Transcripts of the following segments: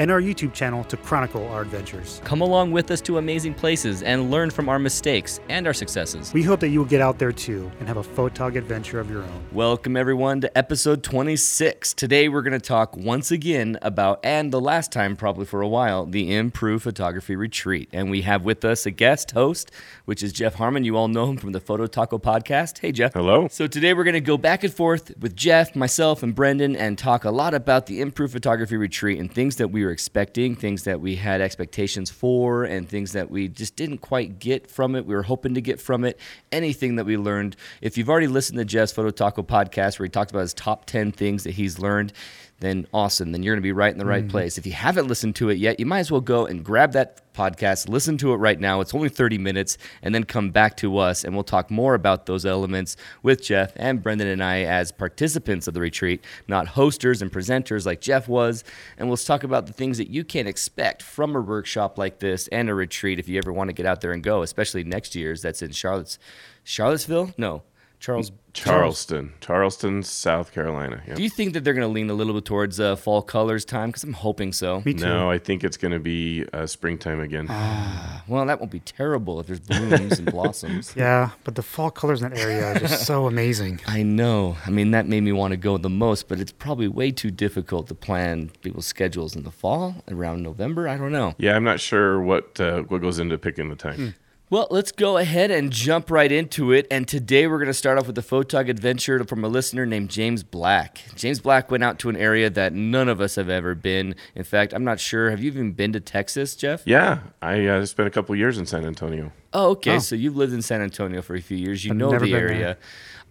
and our YouTube channel to chronicle our adventures. Come along with us to amazing places and learn from our mistakes and our successes. We hope that you will get out there too and have a photog adventure of your own. Welcome, everyone, to episode 26. Today, we're going to talk once again about, and the last time probably for a while, the Improve Photography Retreat. And we have with us a guest host, which is Jeff Harmon. You all know him from the Photo Taco podcast. Hey, Jeff. Hello. So today, we're going to go back and forth with Jeff, myself, and Brendan and talk a lot about the Improve Photography Retreat and things that we were expecting, things that we had expectations for, and things that we just didn't quite get from it. We were hoping to get from it, anything that we learned. If you've already listened to Jeff's Photo Taco podcast where he talked about his top 10 things that he's learned, then awesome. Then you're going to be right in the right mm-hmm. place. If you haven't listened to it yet, you might as well go and grab that podcast, listen to it right now. It's only 30 minutes, and then come back to us, and we'll talk more about those elements with Jeff and Brendan and I as participants of the retreat, not hosters and presenters like Jeff was. And we'll talk about the things that you can expect from a workshop like this and a retreat if you ever want to get out there and go, especially next year's that's in Charlotte's, Charlottesville? No, Charles. Charleston, Charleston, South Carolina. Yep. Do you think that they're going to lean a little bit towards uh, fall colors time? Because I'm hoping so. Me too. No, I think it's going to be uh, springtime again. Ah, Well, that won't be terrible if there's blooms and blossoms. Yeah, but the fall colors in that area are just so amazing. I know. I mean, that made me want to go the most, but it's probably way too difficult to plan people's schedules in the fall around November. I don't know. yeah, I'm not sure what uh, what goes into picking the time. Well, let's go ahead and jump right into it. And today we're going to start off with a photog adventure from a listener named James Black. James Black went out to an area that none of us have ever been. In fact, I'm not sure. Have you even been to Texas, Jeff? Yeah, I uh, spent a couple years in San Antonio. Oh, okay. Oh. So you've lived in San Antonio for a few years. You I've know never the been area. there.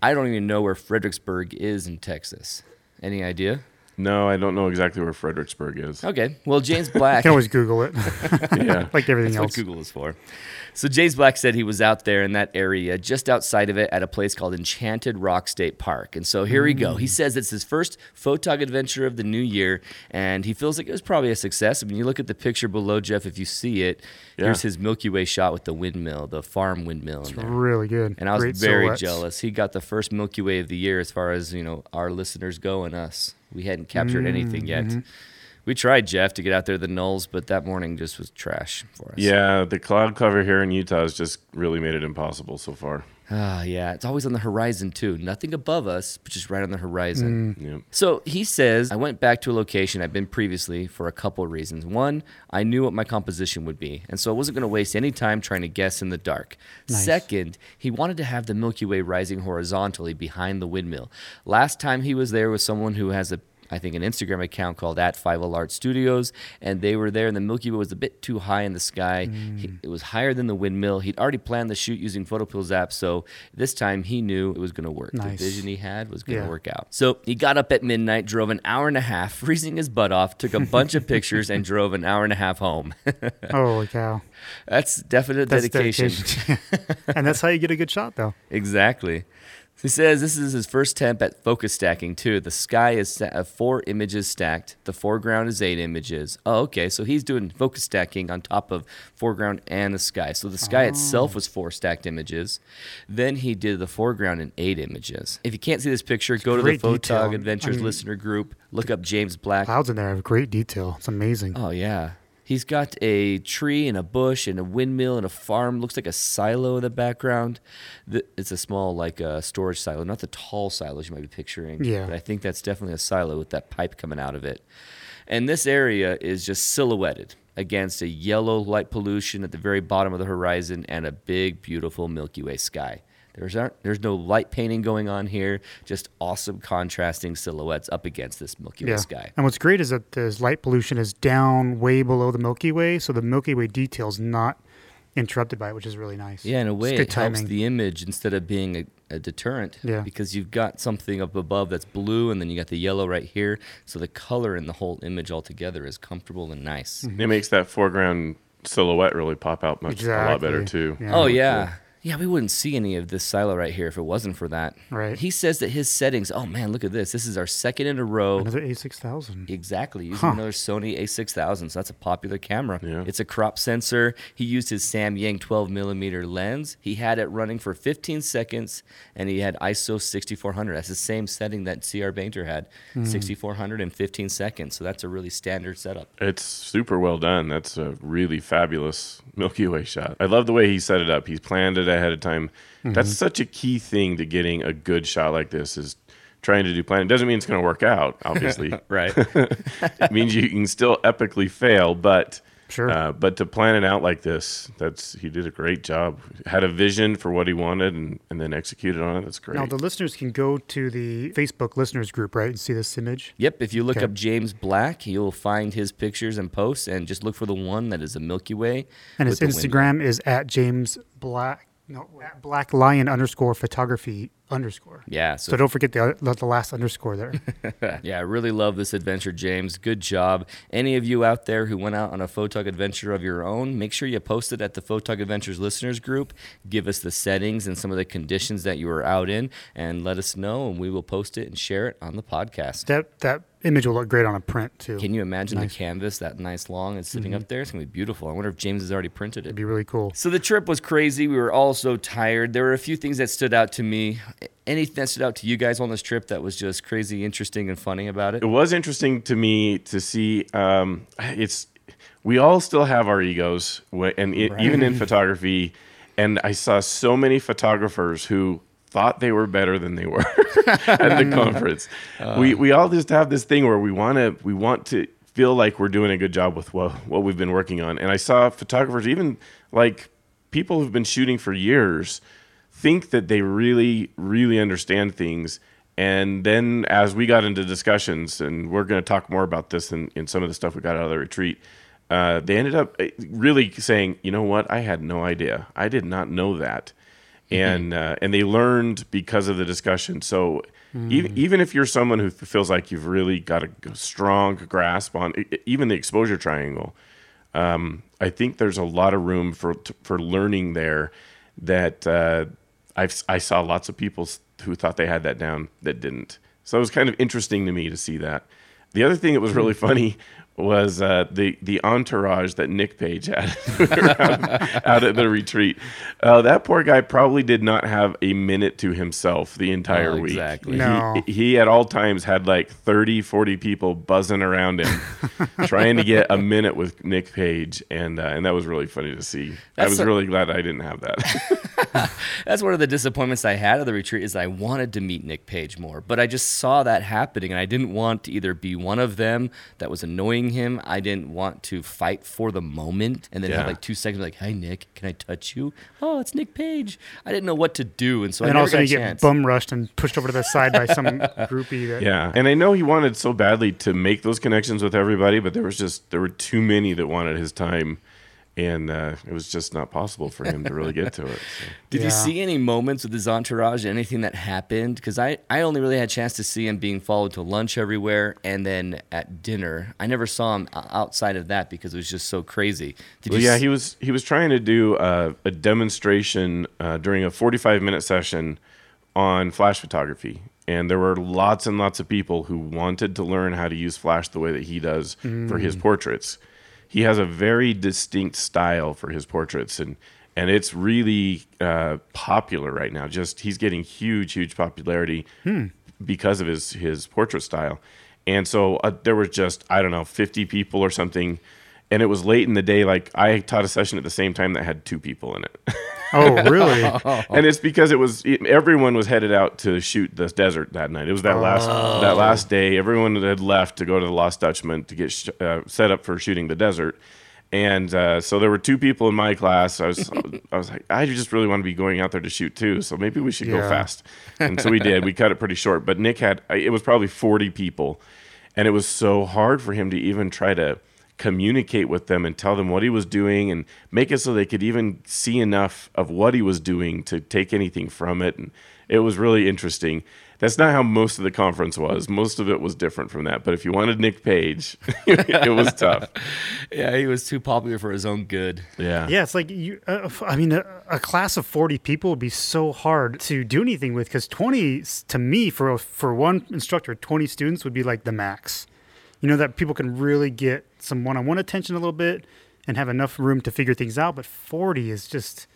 I don't even know where Fredericksburg is in Texas. Any idea? No, I don't know exactly where Fredericksburg is. Okay. Well, James Black. You can always Google it, Yeah, like everything That's else. what Google is for. So James Black said he was out there in that area, just outside of it, at a place called Enchanted Rock State Park. And so here we go. Mm. He says it's his first photog adventure of the new year, and he feels like it was probably a success. I mean, you look at the picture below, Jeff. If you see it, Yeah. here's his Milky Way shot with the windmill, the farm windmill. in there. Really good. And I was Great very silhouettes. jealous. He got the first Milky Way of the year as far as, you know, our listeners go and us. We hadn't captured anything yet. Mm-hmm. We tried, Jeff, to get out there to the Knolls, but that morning just was trash for us. yeah. The cloud cover here in Utah has just really made it impossible so far. Ah, yeah. It's always on the horizon, too. Nothing above us, but just right on the horizon. Yep. So he says, I went back to a location I've been previously for a couple of reasons. One, I knew what my composition would be, and so I wasn't going to waste any time trying to guess in the dark. Second, he wanted to have the Milky Way rising horizontally behind the windmill. Last time he was there with someone who has a I think an Instagram account called at Five Art Studios, and they were there, and the Milky Way was a bit too high in the sky. He, mm. it was higher than the windmill. He'd already planned the shoot using PhotoPills app, so this time he knew it was going to work. Nice. The vision he had was going to Yeah. work out. So he got up at midnight, drove an hour and a half, freezing his butt off, took a bunch of pictures, and drove an hour and a half home. Holy cow. That's definite That's dedication. dedication. and that's how you get a good shot, though. Exactly. He says this is his first attempt at focus stacking too. The sky is sta- uh, four images stacked. The foreground is eight images. Oh, okay. So he's doing focus stacking on top of foreground and the sky. So the sky itself was four stacked images. Then he did the foreground in eight images. If you can't see this picture, go to the great detail. Photog Adventures I mean- listener group. Look up James Black. Clouds in there have great detail. It's amazing. Oh yeah. He's got a tree and a bush and a windmill and a farm. Looks like a silo in the background. The- It's a small, like uh, storage silo, not the tall silos you might be picturing. Yeah. But I think that's definitely a silo with that pipe coming out of it. And this area is just silhouetted against a yellow light pollution at the very bottom of the horizon and a big, beautiful Milky Way sky. There's aren't, there's no light painting going on here. Just awesome contrasting silhouettes up against this Milky Way yeah. sky. And what's great is that this light pollution is down way below the Milky Way, so the Milky Way detail is not interrupted by it, which is really nice. Yeah, in a way, good it helps the image instead of being a, a deterrent Yeah. because you've got something up above that's blue and then you got the yellow right here. So the color in the whole image altogether is comfortable and nice. Mm-hmm. It makes that foreground silhouette really pop out much a lot better too. Yeah. Oh yeah. Yeah, we wouldn't see any of this silo right here if it wasn't for that. Right. He says that his settings, oh man, look at this. This is our second in a row. Another A6000. Exactly, using Huh. another Sony A6000. So that's a popular camera. Yeah. It's a crop sensor. He used his Samyang 12 millimeter lens. He had it running for 15 seconds, and he had ISO 6400. That's the same setting that CR Painter had, hmm. 6400 and 15 seconds. So that's a really standard setup. It's super well done. That's a really fabulous Milky Way shot. I love the way he set it up. He's planned it ahead of time. Mm-hmm. That's such a key thing to getting a good shot like this is trying to do planning. It doesn't mean it's going to work out, obviously. Right. it means you can still epically fail, but Sure. uh, but to plan it out like this, that's he did a great job. Had a vision for what he wanted and, and then executed on it. That's great. Now, the listeners can go to the Facebook listeners group, right, and see this image. Yep, if you look Okay. up James Black, you'll find his pictures and posts, and just look for the one that is a Milky Way. And his with the window. Instagram is at James Black, no, at Black Lion underscore photography underscore. Yeah, So don't forget the, the, last underscore there. Yeah, I really love this adventure, James. Good job. Any of you out there who went out on a Photog adventure of your own, make sure you post it at the Photog Adventures listeners group. Give us the settings and some of the conditions that you were out in, and let us know, and we will post it and share it on the podcast. that that image will look great on a print too. Can you imagine Nice. Mm-hmm. the canvas, that nice long, and sitting up there? It's gonna be beautiful. I wonder if James has already printed it. It'd be really cool. So the trip was crazy. We were all so tired. There were a few things that stood out to me. Anything that stood out to you guys on this trip that was just crazy, interesting, and funny about it? it was interesting to me to see um, it's we all still have our egos and it, even in photography. And i saw so many photographers who thought they were better than they were at the conference. We we all just have this thing where we want to we want to feel like we're doing a good job with what, what we've been working on. And i saw photographers even like people who've been shooting for years think that they really, really understand things. And then as we got into discussions, and we're going to talk more about this in, in some of the stuff we got out of the retreat, uh, they ended up uh, really saying, you know what, I had no idea. I did not know that. And, uh, and they learned because of the discussion. So even, even if you're someone who feels like you've really got a strong grasp on even the exposure triangle, um, I think there's a lot of room for for learning there. That uh, I've I saw lots of people who thought they had that down that didn't. So it was kind of interesting to me to see that. The other thing that was really funny was uh, the the entourage that Nick Page had out, out at the retreat. Uh, that poor guy probably did not have a minute to himself the entire Oh, week. exactly. No. He, he at all times had like 30, 40 people buzzing around him, trying to get a minute with Nick Page, and uh, and that was really funny to see. I was a- really glad I didn't have that. That's one of the disappointments I had at the retreat is I wanted to meet Nick Page more, but I just saw that happening, and I didn't want to either be one of them that was annoying him. I didn't want to fight for the moment and then have Yeah. like two seconds like, "Hi Nick, can I touch you?" Oh, it's Nick Page. I didn't know what to do, and so and I then never also got you a get bum rushed and pushed over to the side by some groupie. That, yeah, and I know he wanted so badly to make those connections with everybody, but there was just there were too many that wanted his time, and uh, it was just not possible for him to really get to it. So. Did Yeah. you see any moments with his entourage, anything that happened? Because I, I only really had a chance to see him being followed to lunch everywhere and then at dinner. I never saw him outside of that because it was just so crazy. Did Well, you yeah, s- he was he was trying to do uh, a demonstration uh, during a 45 minute session on flash photography, and there were lots and lots of people who wanted to learn how to use flash the way that he does for his portraits. He has a very distinct style for his portraits, and and it's really uh, popular right now. Just he's getting huge, huge popularity because of his his portrait style. And so uh, there was just I don't know 50 people or something, and it was late in the day. Like I taught a session at the same time that had two people in it, Oh, really? and it's because it was it, everyone was headed out to shoot the desert that night. It was that last that last day. Everyone had left to go to the Lost Dutchman to get sh- uh, set up for shooting the desert. And uh, so there were two people in my class. I was, I was like, I just really want to be going out there to shoot too. So maybe we should go fast. And so we did. We cut it pretty short. But Nick had, it was probably 40 people. And it was so hard for him to even try to communicate with them and tell them what he was doing and make it so they could even see enough of what he was doing to take anything from it. And it was really interesting. That's not how most of the conference was. Most of it was different from that. But if you wanted Nick Page, it was tough. Yeah, he was too popular for his own good. Yeah. Yeah, it's like you. Uh, f- I mean, a, a class of forty people would be so hard to do anything with because twenty, to me, for a, for one instructor, twenty students would be like the max. You know that people can really get some one-on-one attention a little bit and have enough room to figure things out. But forty is just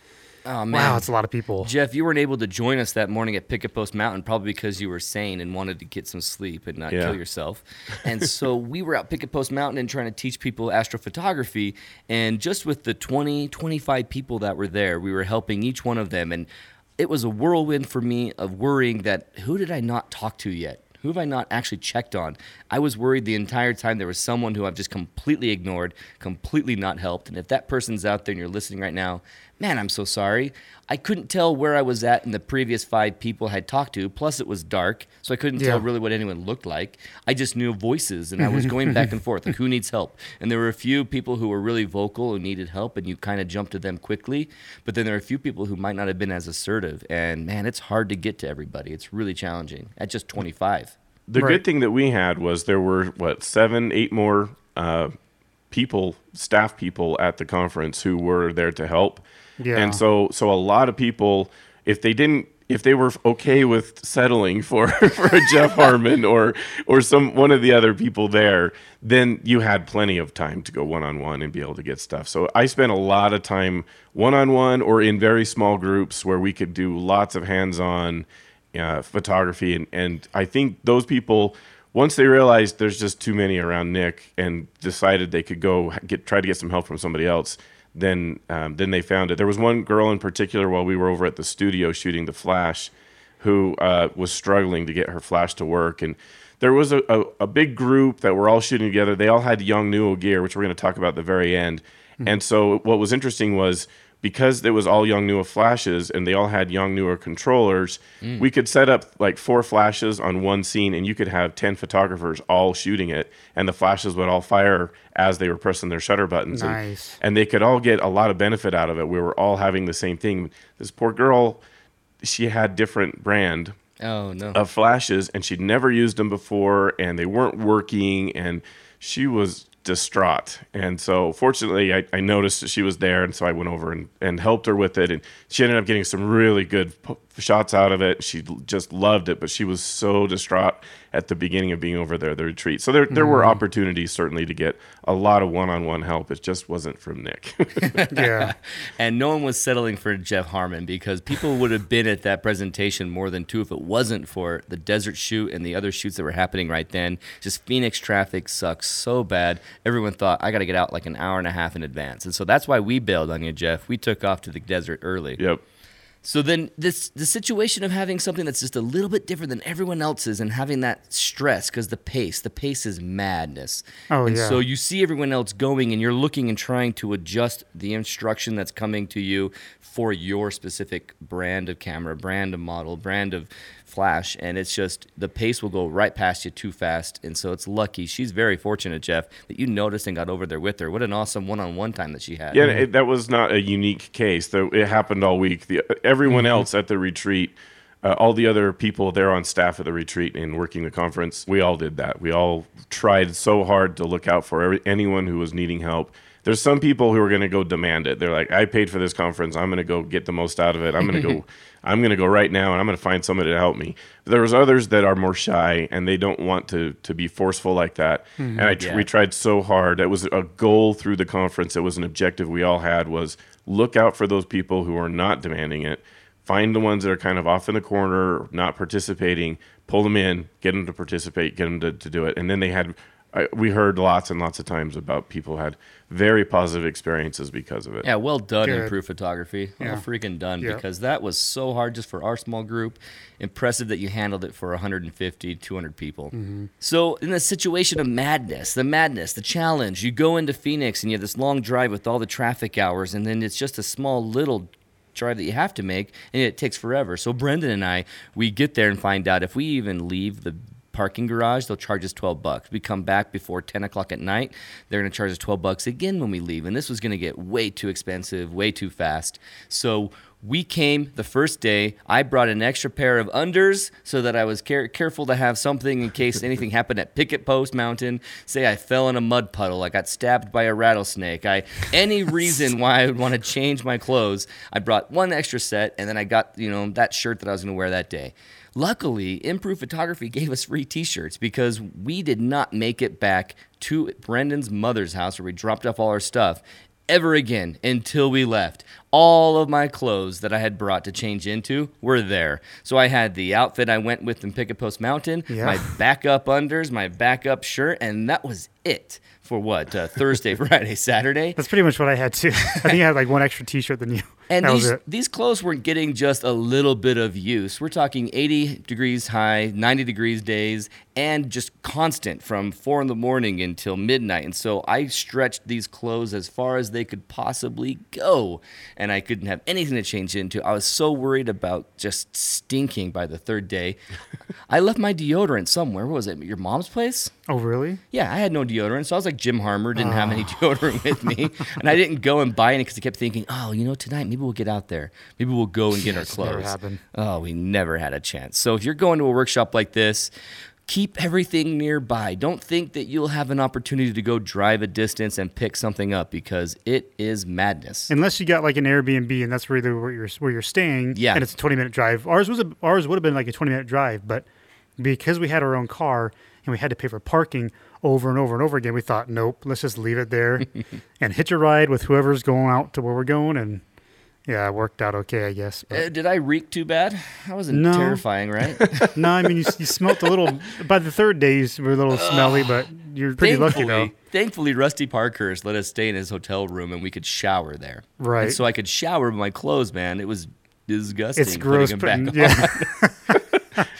Oh man, wow, it's a lot of people. Jeff, you weren't able to join us that morning at Picket Post Mountain, probably because you were sane and wanted to get some sleep and not Yeah. kill yourself. And so we were out Picket Post Mountain and trying to teach people astrophotography. And just with the 20, 25 people that were there, we were helping each one of them. And it was a whirlwind for me of worrying that who did I not talk to yet? Who have I not actually checked on? I was worried the entire time there was someone who I've just completely ignored, completely not helped. And if that person's out there and you're listening right now, man, I'm so sorry. I couldn't tell where I was at and the previous five people I had talked to. Plus, it was dark, so I couldn't tell really what anyone looked like. I just knew voices, and I was going back and forth, like who needs help. And there were a few people who were really vocal who needed help, and you kind of jumped to them quickly. But then there are a few people who might not have been as assertive. And man, it's hard to get to everybody. It's really challenging at just 25. The Right. good thing that we had was there were what seven, eight more uh, people, staff people at the conference who were there to help. Yeah. And so, so a lot of people, if they didn't, if they were okay with settling for for a Jeff Harmon or or some one of the other people there, then you had plenty of time to go one on one and be able to get stuff. So I spent a lot of time one on one or in very small groups where we could do lots of hands on uh, photography, and and I think those people. Once they realized there's just too many around Nick and decided they could go get try to get some help from somebody else, then um, then they found it. There was one girl in particular while we were over at the studio shooting the flash, who uh, was struggling to get her flash to work, and there was a, a, a big group that were all shooting together. They all had Yongnuo gear, which we're going to talk about at the very end. And so what was interesting was because it was all Yongnuo flashes and they all had Yongnuo controllers, we could set up like four flashes on one scene and you could have 10 photographers all shooting it and the flashes would all fire as they were pressing their shutter buttons. And- Nice. and they could all get a lot of benefit out of it. We were all having the same thing. This poor girl, she had different brand Oh, no. of flashes, and she'd never used them before, and they weren't working, and she was distraught. And so, fortunately, I, I noticed that she was there, and so I went over and, and helped her with it, and she ended up getting some really good p- shots out of it. She just loved it, but she was so distraught at the beginning of being over there, the retreat. So there, there were mm-hmm. opportunities certainly to get a lot of one-on-one help. It just wasn't from Nick. yeah. And no one was settling for Jeff Harmon because people would have been at that presentation more than two if it wasn't for the desert shoot and the other shoots that were happening right then. Just Phoenix traffic sucks so bad. Everyone thought, I got to get out like an hour and a half in advance. And so that's why we bailed on you, Jeff. We took off to the desert early. yep. So then this the situation of having something that's just a little bit different than everyone else's and having that stress because the pace, the pace is madness. Oh, and yeah. so you see everyone else going and you're looking and trying to adjust the instruction that's coming to you for your specific brand of camera, brand of model, brand of flash and it's just the pace will go right past you too fast and so it's lucky she's very fortunate jeff that you noticed and got over there with her what an awesome one-on-one time that she had Yeah, it, that was not a unique case. Though it happened all week. The, everyone else at the retreat, uh, all the other people there on staff at the retreat and working the conference, we all did that. We all tried so hard to look out for every, anyone who was needing help. There's some people who are going to go demand it. They're like, I paid for this conference. I'm going to go get the most out of it. I'm going to go. I'm going to go right now, and I'm going to find somebody to help me. There's others that are more shy and they don't want to to be forceful like that. Hmm, and I tr- Yeah. we tried so hard. That was a goal through the conference. It was an objective we all had was look out for those people who are not demanding it. Find the ones that are kind of off in the corner, not participating, pull them in, get them to participate, get them to, to do it. And then they had, I, we heard lots and lots of times about people had very positive experiences because of it. Yeah, well done, Good. Improve Photography. Well Yeah. freaking done Yeah. because that was so hard just for our small group. Impressive that you handled it for 150, 200 people. Mm-hmm. So, in the situation of madness, the madness, the challenge, you go into Phoenix and you have this long drive with all the traffic hours, and then it's just a small little drive that you have to make, and it takes forever. So, Brendan and I, we get there and find out if we even leave the parking garage, they'll charge us 12 bucks. We come back before 10 o'clock at night, they're going to charge us 12 bucks again when we leave. And this was going to get way too expensive, way too fast. So We came the first day. I brought an extra pair of unders so that I was care- careful to have something in case anything happened at Picket Post Mountain. Say I fell in a mud puddle, I got stabbed by a rattlesnake. I any reason why I would want to change my clothes. I brought one extra set, and then I got you know that shirt that I was going to wear that day. Luckily, Improve Photography gave us free T-shirts because we did not make it back to Brendan's mother's house where we dropped off all our stuff ever again until we left. All of my clothes that I had brought to change into were there. So I had the outfit I went with in Picket Post Mountain, Yeah. my backup unders, my backup shirt, and that was it for what uh, Thursday, Friday, Saturday. That's pretty much what I had too. I think I had like one extra T-shirt than you. And that these these clothes weren't getting just a little bit of use. We're talking 80 degrees high, 90 degrees days, and just constant from four in the morning until midnight. And so I stretched these clothes as far as they could possibly go, and I couldn't have anything to change into. I was so worried about just stinking by the third day. I left my deodorant somewhere. What was it? Your mom's place? Oh, really? Yeah, I had no deodorant, so I was like Jim Harmer, didn't have Ah. any deodorant with me, and I didn't go and buy any because I kept thinking, oh, you know, tonight maybe we'll get out there, maybe we'll go and get our Yes, never clothes. Oh, we never had a chance. So if you're going to a workshop like this. Keep everything nearby. Don't think that you'll have an opportunity to go drive a distance and pick something up because it is madness. Unless you got like an Airbnb and that's really where you're where you're staying. Yeah. And it's a 20 minute drive. Ours was a, ours would have been like a 20 minute drive, but because we had our own car and we had to pay for parking over and over and over again, we thought, nope, let's just leave it there and hitch a ride with whoever's going out to where we're going. And yeah, it worked out okay, I guess. But- Uh, did I reek too bad? That wasn't No. terrifying, right? no, I mean you, you smelt a little. By the third day, you were a little smelly, but you're pretty lucky though. Thankfully, Rusty Parkhurst let us stay in his hotel room and we could shower there. Right. And so I could shower in my clothes, man. It was disgusting. It's gross, putting them putting, back yeah. on.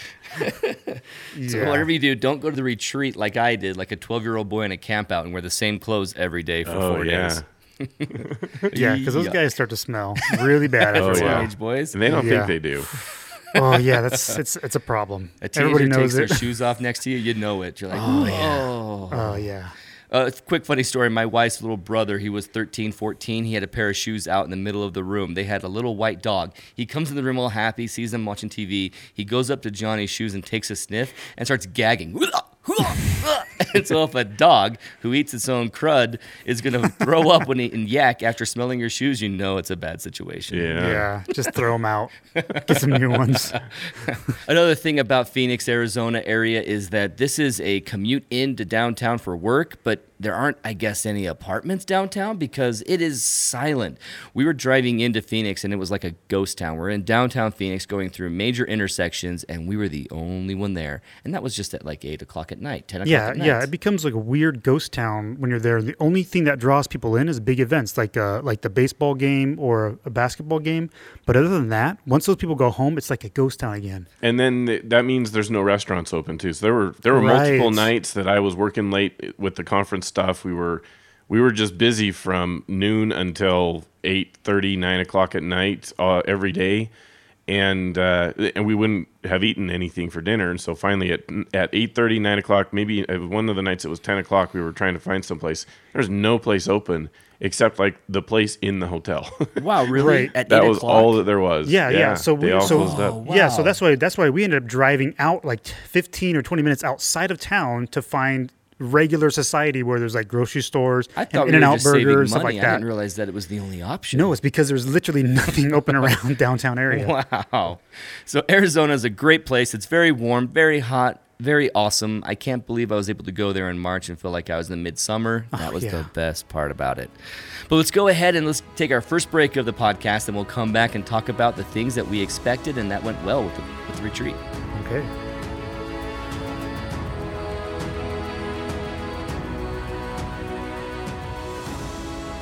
So Yeah. whatever you do, don't go to the retreat like I did, like a 12 year old boy in a camp out and wear the same clothes every day for Oh, four yeah. days. Yeah, because those Yuck. guys start to smell really bad Oh, after a yeah. while. Teenage boys. And they don't Yeah. think they do. Oh yeah, that's it's it's a problem. A teenager Everybody knows takes it. their shoes off next to you, you know it. You're like, oh, Oh yeah. Uh, quick funny story. My wife's little brother, he was 13, 14. He had a pair of shoes out in the middle of the room. They had a little white dog. He comes in the room all happy, sees them watching TV. He goes up to Johnny's shoes and takes a sniff and starts gagging. And so if a dog who eats its own crud is going to throw up when he, and yak after smelling your shoes, you know it's a bad situation. Yeah. Yeah, just throw them out. Get some new ones. Another thing about Phoenix, Arizona area is that this is a commute into downtown for work, but there aren't, I guess, any apartments downtown because it is silent. We were driving into Phoenix and it was like a ghost town. We're in downtown Phoenix going through major intersections and we were the only one there. And that was just at like 8 o'clock at night, 10 o'clock Yeah, at yeah. It becomes like a weird ghost town when you're there. The only thing that draws people in is big events like uh, like the baseball game or a basketball game. But other than that, once those people go home, it's like a ghost town again. And then th- that means there's no restaurants open too. So there were there were multiple nights that I was working late with the conference stuff. We were we were just busy from noon until 8 30 9 o'clock at night uh, every day. And uh, and we wouldn't have eaten anything for dinner. And so finally at at 8 9 o'clock, maybe uh, one of the nights it was 10 o'clock, we were trying to find some place. There's no place open except like the place in the hotel. Wow, really? Right. At that 8 was o'clock? all that there was. Yeah, yeah. So they we- all so- closed up. Oh, Yeah, so that's why that's why we ended up driving out like 15 or 20 minutes outside of town to find regular society where there's like grocery stores I and In and Out burgers money. stuff like that. I didn't realize that it was the only option. No, it's because there's literally nothing open around downtown area. Wow. So Arizona is a great place. It's very warm, very hot, very awesome. I can't believe I was able to go there in March and feel like I was in midsummer. Oh, that was the best part about it. But let's go ahead and let's take our first break of the podcast, and we'll come back and talk about the things that we expected and that went well with the, with the retreat. Okay.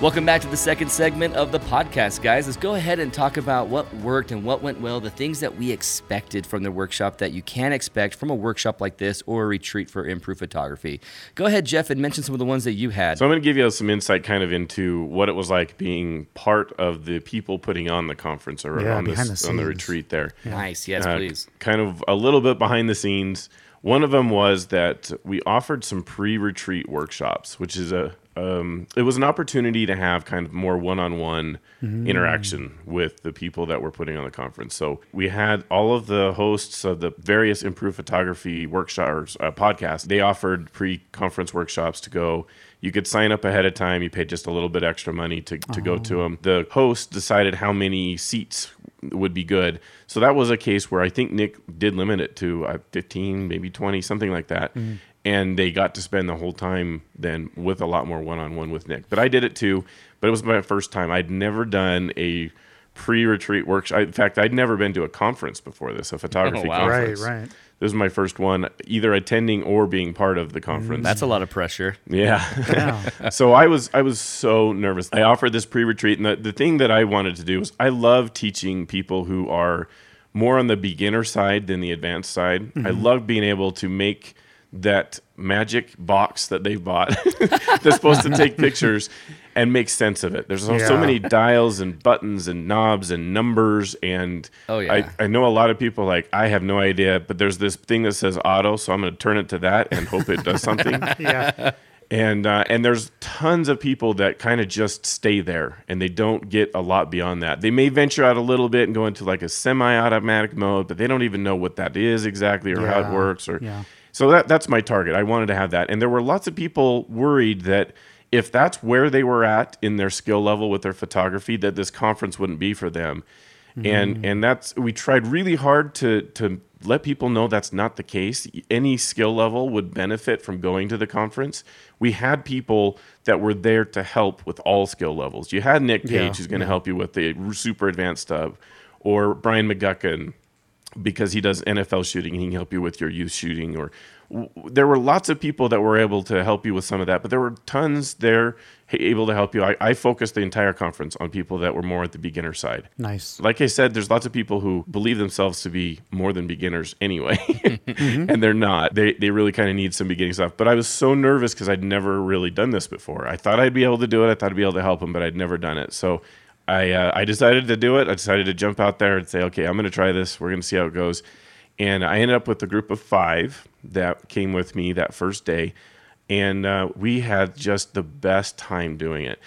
Welcome back to the second segment of the podcast, guys. Let's go ahead and talk about what worked and what went well, the things that we expected from the workshop that you can expect from a workshop like this or a retreat for improved photography. Go ahead, Jeff, and mention some of the ones that you had. So I'm going to give you some insight kind of into what it was like being part of the people putting on the conference or Yeah, on, behind this, the on the retreat there. nice. Yes, Uh, please. Kind of a little bit behind the scenes. One of them was that we offered some pre-retreat workshops, which is a, um, it was an opportunity to have kind of more one-on-one interaction with the people that were putting on the conference. So we had all of the hosts of the various improved photography workshops, uh, podcasts. They offered pre-conference workshops to go. You could sign up ahead of time. You paid just a little bit extra money to, to go to them. The host decided how many seats would be good. So that was a case where I think Nick did limit it to uh, 15, maybe 20, something like that. And they got to spend the whole time then with a lot more one on one with Nick. But I did it too. But it was my first time. I'd never done a pre retreat workshop. In fact, I'd never been to a conference before this, a oh, photography Oh, wow. Right, conference. right. This was my first one, either attending or being part of the mm. conference. That's a lot of pressure. Yeah. Yeah. so I was I was so nervous. I offered this pre-retreat, and the, the thing that I wanted to do was I love teaching people who are more on the beginner side than the advanced side. Mm-hmm. I love being able to make that magic box that they've bought that's supposed to take pictures and make sense of it. There's so, so many dials and buttons and knobs and numbers and Oh, yeah. I, I know a lot of people like I have no idea, but there's this thing that says auto, so I'm going to turn it to that and hope it does something Yeah. and uh, and there's tons of people that kind of just stay there and they don't get a lot beyond that. They may venture out a little bit and go into like a semi-automatic mode, but they don't even know what that is exactly or how it works. Or yeah. So that that's my target. I wanted to have that, and there were lots of people worried that if that's where they were at in their skill level with their photography, that this conference wouldn't be for them. And mm-hmm. and that's we tried really hard to to let people know that's not the case. Any skill level would benefit from going to the conference. We had people that were there to help with all skill levels. You had Nick Page, Yeah, who's going to help you with the super advanced stuff, or Brian McGuckin, because he does NFL shooting and he can help you with your youth shooting. Or there were lots of people that were able to help you with some of that, but there were tons there able to help you. I, I focused the entire conference on people that were more at the beginner side. Nice. Like I said, there's lots of people who believe themselves to be more than beginners anyway, mm-hmm. and they're not. They they really kind of need some beginning stuff. But I was so nervous because I'd never really done this before. I thought I'd be able to do it. I thought I'd be able to help them, but I'd never done it. So I uh, I decided to do it. I decided to jump out there and say, okay, I'm going to try this. We're going to see how it goes. And I ended up with a group of five that came with me that first day, and uh, we had just the best time doing it.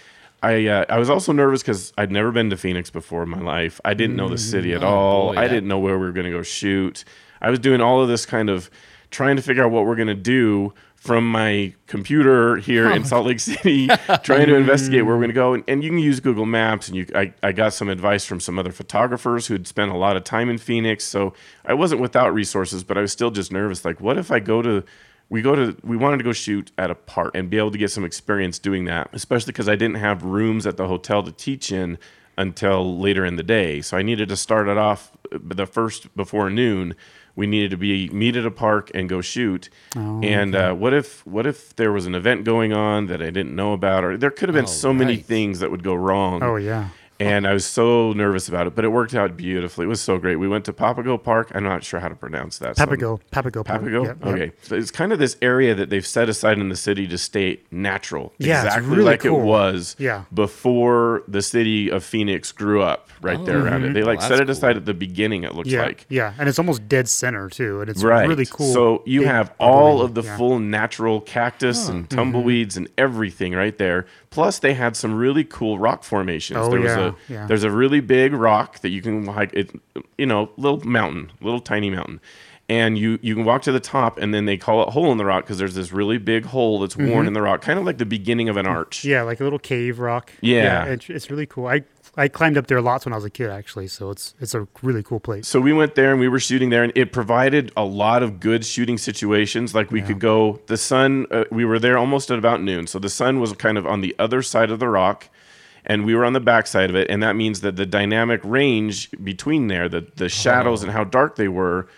I uh, I was also nervous because I'd never been to Phoenix before in my life. I didn't know the city at all. boy, I didn't know where we were going to go shoot. I was doing all of this kind of trying to figure out what we're going to do from my computer here in Salt Lake City, trying to investigate where we're going to go. And, and you can use Google Maps, and you I, I got some advice from some other photographers who'd spent a lot of time in Phoenix. So I wasn't without resources, but I was still just nervous. Like, what if I go to we go to we wanted to go shoot at a park and be able to get some experience doing that especially because i didn't have rooms at the hotel to teach in until later in the day so i needed to start it off uh, the first before noon we needed to be meet at a park and go shoot. Oh, and uh, what if what if there was an event going on that i didn't know about or there could have been Oh, so many things that would go wrong? Oh yeah. And I was so nervous about it, but it worked out beautifully. It was so great. We went to Papago Park. I'm not sure how to pronounce that. so Papago. Papago. Park. Papago? Yep, yep. Okay. So it's kind of this area that they've set aside in the city to stay natural. Yeah, it's exactly really like cool. it was Yeah. before the city of Phoenix grew up right there around it. They like Oh, set that's it aside at the beginning, it looks Yeah. like. Yeah. And it's almost dead center too. And it's Right. really cool. So you big have all of the yeah. full natural cactus and Mm-hmm. tumbleweeds and everything right there. Plus, they had some really cool rock formations. Oh, there was yeah, a yeah. there's a really big rock that you can hike. It you know little mountain, little tiny mountain. And you, you can walk to the top, and then they call it hole in the rock because there's this really big hole that's worn in the rock, kind of like the beginning of an arch. Mm-hmm. Yeah, like a little cave rock. Yeah. it's, it's really cool. I I climbed up there lots when I was a kid, actually. So it's it's a really cool place. So we went there and we were shooting there, and it provided a lot of good shooting situations. Like we could go, the sun, uh, we were there almost at about noon. So the sun was kind of on the other side of the rock, and we were on the backside of it. And that means that the dynamic range between there, the, the shadows and how dark they were,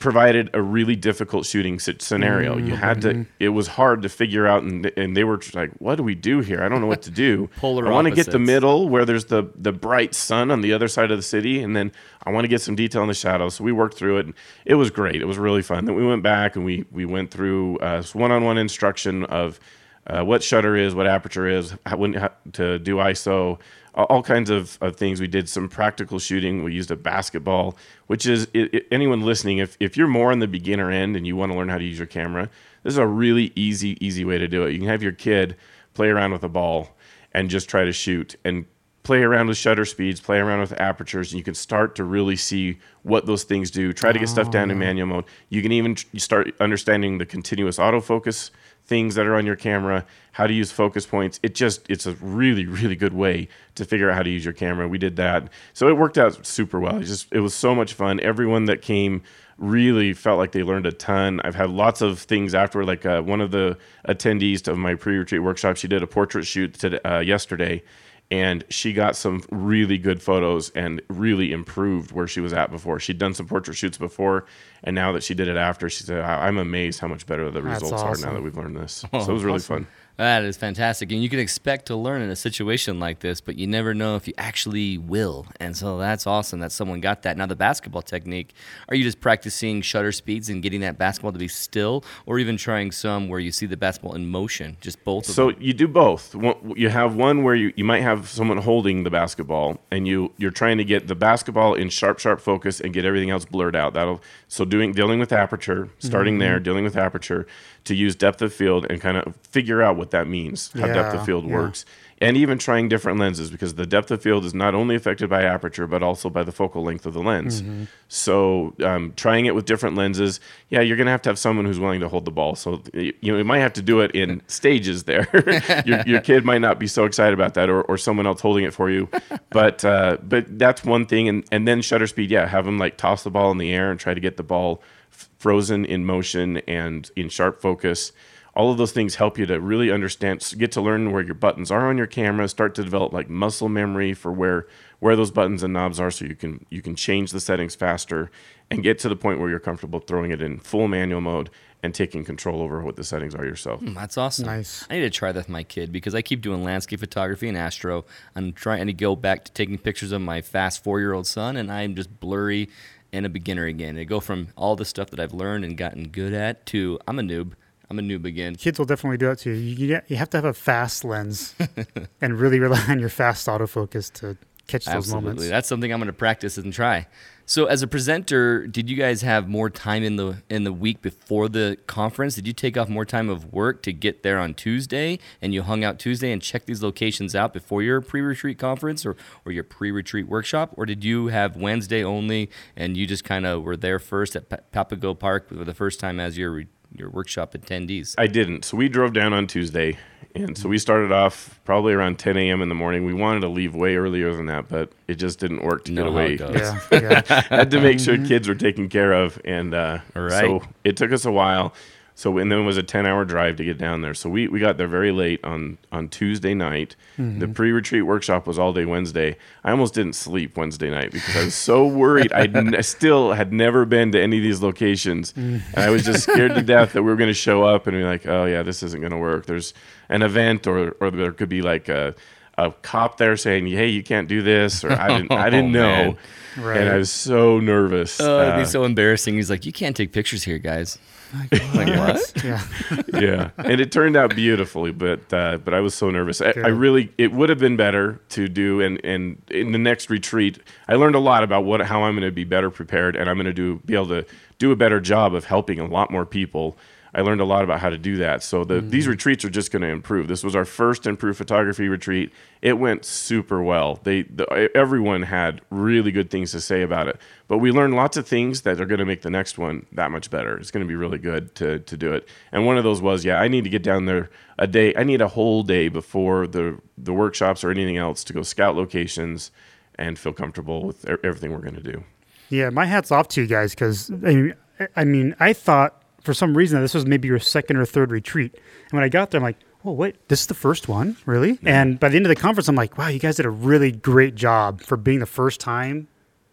provided a really difficult shooting scenario. You had to, it was hard to figure out, and, and they were just like, what do we do here? I don't know what to do. Polar I want to get the middle where there's the the bright sun on the other side of the city, and then I want to get some detail in the shadows. So we worked through it. And it was great. It was really fun. Then we went back and we we went through uh, one-on-one instruction of uh, what shutter is, what aperture is, how, when, how to do ISO, all, all kinds of, of things. We did some practical shooting. We used a basketball, which is i i anyone listening, if, if you're more on the beginner end and you want to learn how to use your camera, this is a really easy, easy way to do it. You can have your kid play around with a ball and just try to shoot and play around with shutter speeds, play around with apertures, and you can start to really see what those things do. Try to get stuff down in manual mode. You can even tr- start understanding the continuous autofocus things that are on your camera, how to use focus points. It just it's a really really good way to figure out how to use your camera. We did that, so it worked out super well. It just it was so much fun. Everyone that came really felt like they learned a ton. I've had lots of things afterward. Like uh, one of the attendees of my pre-retreat workshop, she did a portrait shoot today, uh, yesterday, and she got some really good photos and really improved where she was at before. She'd done some portrait shoots before, and now that she did it after, she said, "I- "I'm amazed how much better the That's results are now that we've learned this." so it was really fun. That is fantastic. And you can expect to learn in a situation like this, but you never know if you actually will. And so that's awesome that someone got that. Now, the basketball technique, are you just practicing shutter speeds and getting that basketball to be still, or even trying some where you see the basketball in motion? Just both of So you do both. You have one where you, you might have someone holding the basketball, and you you're trying to get the basketball in sharp, sharp focus and get everything else blurred out. That'll so doing dealing with aperture, starting there, mm-hmm. dealing with aperture to use depth of field and kind of figure out what that means, how depth of field yeah. works, and even trying different lenses because the depth of field is not only affected by aperture but also by the focal length of the lens. So um, trying it with different lenses, yeah, you're gonna have to have someone who's willing to hold the ball. So you know, you might have to do it in stages. There, your, your kid might not be so excited about that, or, or someone else holding it for you. But uh, but that's one thing, and and then shutter speed, yeah, have them like toss the ball in the air and try to get the ball f- frozen in motion and in sharp focus. All of those things help you to really understand, get to learn where your buttons are on your camera, start to develop like muscle memory for where where those buttons and knobs are, so you can you can change the settings faster and get to the point where you're comfortable throwing it in full manual mode and taking control over what the settings are yourself. Hmm, That's awesome. Nice. I need to try that with my kid because I keep doing landscape photography and astro. I'm trying to go back to taking pictures of my fast four year old son, and I'm just blurry and a beginner again. I go from all the stuff that I've learned and gotten good at to I'm a noob. I'm a noob again. Kids will definitely do that too. You, you, you have to have a fast lens and really rely on your fast autofocus to catch those moments. Absolutely. moments. That's something I'm going to practice and try. So as a presenter, did you guys have more time in the in the week before the conference? Did you take off more time of work to get there on Tuesday and you hung out Tuesday and checked these locations out before your pre-retreat conference or, or your pre-retreat workshop? Or did you have Wednesday only and you just kind of were there first at Pa- Papago Park for the first time as your re- your workshop attendees? I didn't. So we drove down on Tuesday, and so we started off probably around 10 a.m. in the morning. We wanted to leave way earlier than that, but it just didn't work to Know get away. yeah, yeah. had to make sure kids were taken care of, and uh, Right. so it took us a while. So and then it was a ten hour drive to get down there. So we, we got there very late on on Tuesday night. The pre retreat workshop was all day Wednesday. I almost didn't sleep Wednesday night because I was so worried. I n- still had never been to any of these locations, and I was just scared to death that we were going to show up and be like, oh yeah, this isn't going to work. There's an event, or or there could be like a a cop there saying, "Hey, you can't do this," or I didn't I didn't Oh, know. Right. And I was so nervous. Oh, it'd Uh, be so embarrassing. He's like, you can't take pictures here, guys. like what? yeah. yeah, and it turned out beautifully, but uh, but I was so nervous. I, I really it would have been better to do, and and in the next retreat, I learned a lot about what how I'm going to be better prepared, and I'm going to do be able to do a better job of helping a lot more people. I learned a lot about how to do that. So the, these mm-hmm. retreats are just going to improve. This was our first Improve Photography retreat. It went super well. They the, everyone had really good things to say about it. But we learned lots of things that are going to make the next one that much better. It's going to be really good to to do it. And one of those was, yeah, I need to get down there a day. I need a whole day before the the workshops or anything else to go scout locations and feel comfortable with everything we're going to do. Yeah, my hat's off to you guys because I mean, I mean, I thought for some reason this was maybe your second or third retreat, and when I got there, I'm like, oh wait, this is the first one, really? And by the end of the conference, I'm like, wow, you guys did a really great job for being the first time.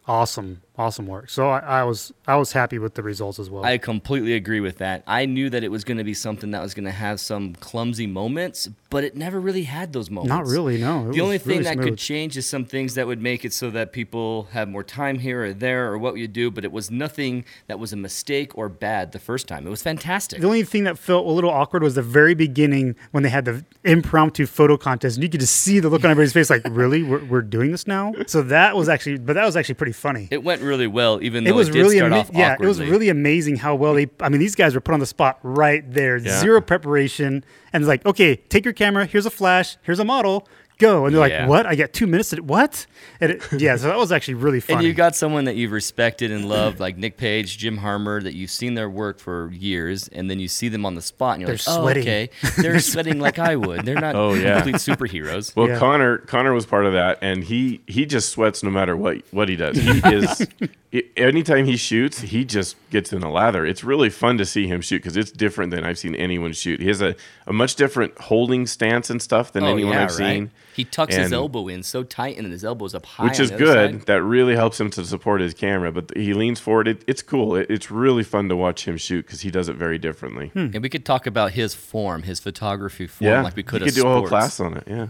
Awesome, awesome work. So I, I was I was happy with the results as well. I completely agree with that. I knew that it was going to be something that was going to have some clumsy moments, but it never really had those moments. Not really, no. It the only thing really that smooth. could change is some things that would make it so that people have more time here or there or what you do, but it was nothing that was a mistake or bad the first time. It was fantastic. The only thing that felt a little awkward was the very beginning when they had the impromptu photo contest, and you could just see the look on everybody's face, like, "Really, we're, we're doing this now?" So that was actually, but that was actually pretty funny. It went really well, even though it was did really start ama- yeah, it was really amazing how well they. I mean, these guys were put on the spot right there, Yeah. zero preparation, and it's like, okay, take your camera. Here's a flash. Here's a model. Go, and they're Yeah. like, "What? I got two minutes to what?" And it, yeah, so that was actually really funny. And you got someone that you've respected and loved, like Nick Page, Jim Harmer, that you've seen their work for years, and then you see them on the spot, and you're They're like, "Oh, okay, they're sweating like I would. They're not Oh, yeah. complete superheroes." Well, Yeah. Connor Connor was part of that, and he he just sweats no matter what what he does. He is anytime he shoots, he just gets in a lather. It's really fun to see him shoot because it's different than I've seen anyone shoot. He has a, a much different holding stance and stuff than oh anyone yeah, I've right. seen. He tucks his elbow in so tight, and his elbow's up high, which is good. side. That really helps him to support his camera. But he leans forward. It, it's cool. It, it's really fun to watch him shoot because he does it very differently. Hmm. And we could talk about his form, his photography form, Yeah, like we could. You could do a whole class on it. Yeah.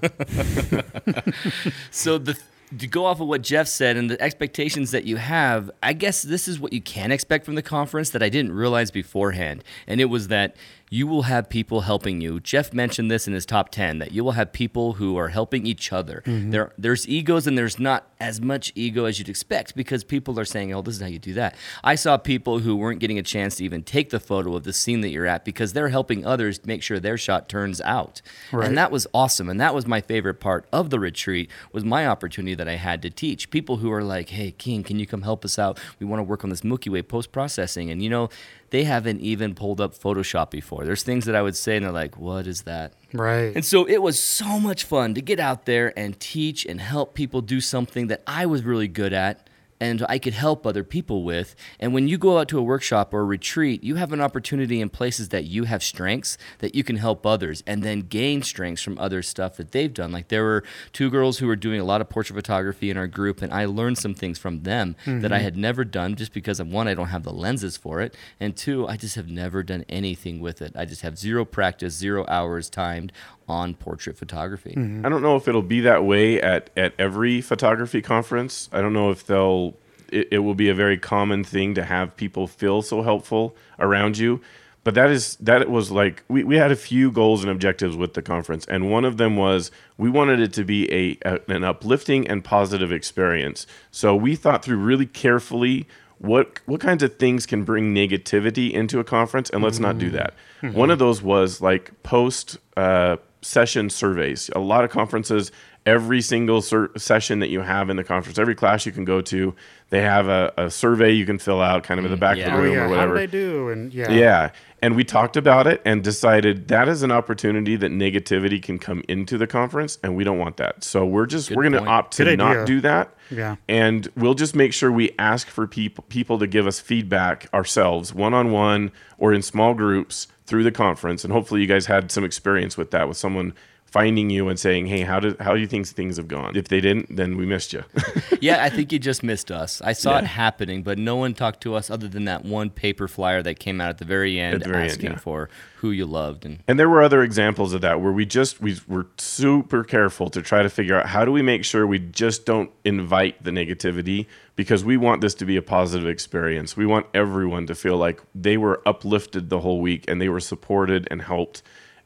So the to go off of what Jeff said and the expectations that you have, I guess this is what you can expect from the conference that I didn't realize beforehand. And it was that you will have people helping you. Jeff mentioned this in his top 10 that you will have people who are helping each other. Mm-hmm. There there's egos and there's not as much ego as you'd expect because people are saying, "Oh, this is how you do that." I saw people who weren't getting a chance to even take the photo of the scene that you're at because they're helping others make sure their shot turns out. Right. And that was awesome and that was my favorite part of the retreat was my opportunity that I had to teach people who are like, "Hey, King, can you come help us out? We want to work on this Milky Way post processing." And you know, they haven't even pulled up Photoshop before. There's things that I would say and they're like, "What is that?" right. And so it was so much fun to get out there and teach and help people do something that I was really good at and I could help other people with. And when you go out to a workshop or a retreat, you have an opportunity in places that you have strengths that you can help others and then gain strengths from other stuff that they've done. Like there were two girls who were doing a lot of portrait photography in our group and I learned some things from them that I mm-hmm. had never done just because of one I don't have the lenses for it and two I just have never done anything with it. I just have zero practice, zero hours timed on portrait photography. Mm-hmm. I don't know if it'll be that way at, at every photography conference. I don't know if they'll. It, it will be a very common thing to have people feel so helpful around you. But that is that was like we, we had a few goals and objectives with the conference, and one of them was we wanted it to be a, a an uplifting and positive experience. So we thought through really carefully what what kinds of things can bring negativity into a conference, and let's not do mm-hmm. that. Mm-hmm. One of those was like post uh, session surveys. A lot of conferences, every single session that you have in the conference, every class you can go to, they have a, a survey you can fill out, kind of in the mm, back yeah. of oh the room oh, yeah, or how whatever. did I do? And yeah, Yeah. And we talked about it and decided that is an opportunity that negativity can come into the conference and we don't want that. So we're just we're going to point. opt to Good idea. not do that. Yeah. And we'll just make sure we ask for people people to give us feedback ourselves, one-on-one or in small groups through the conference and hopefully you guys had some experience with that with someone finding you and saying, "Hey, how did how do you think things have gone?" If they didn't, then we missed you. yeah, I think you just missed us. I saw it happening, but no one talked to us other than that one paper flyer that came out at the very end the very end, asking yeah. for who you loved and And there were other examples of that where we just we were super careful to try to figure out how do we make sure we just don't invite the negativity because we want this to be a positive experience. We want everyone to feel like they were uplifted the whole week and they were supported and helped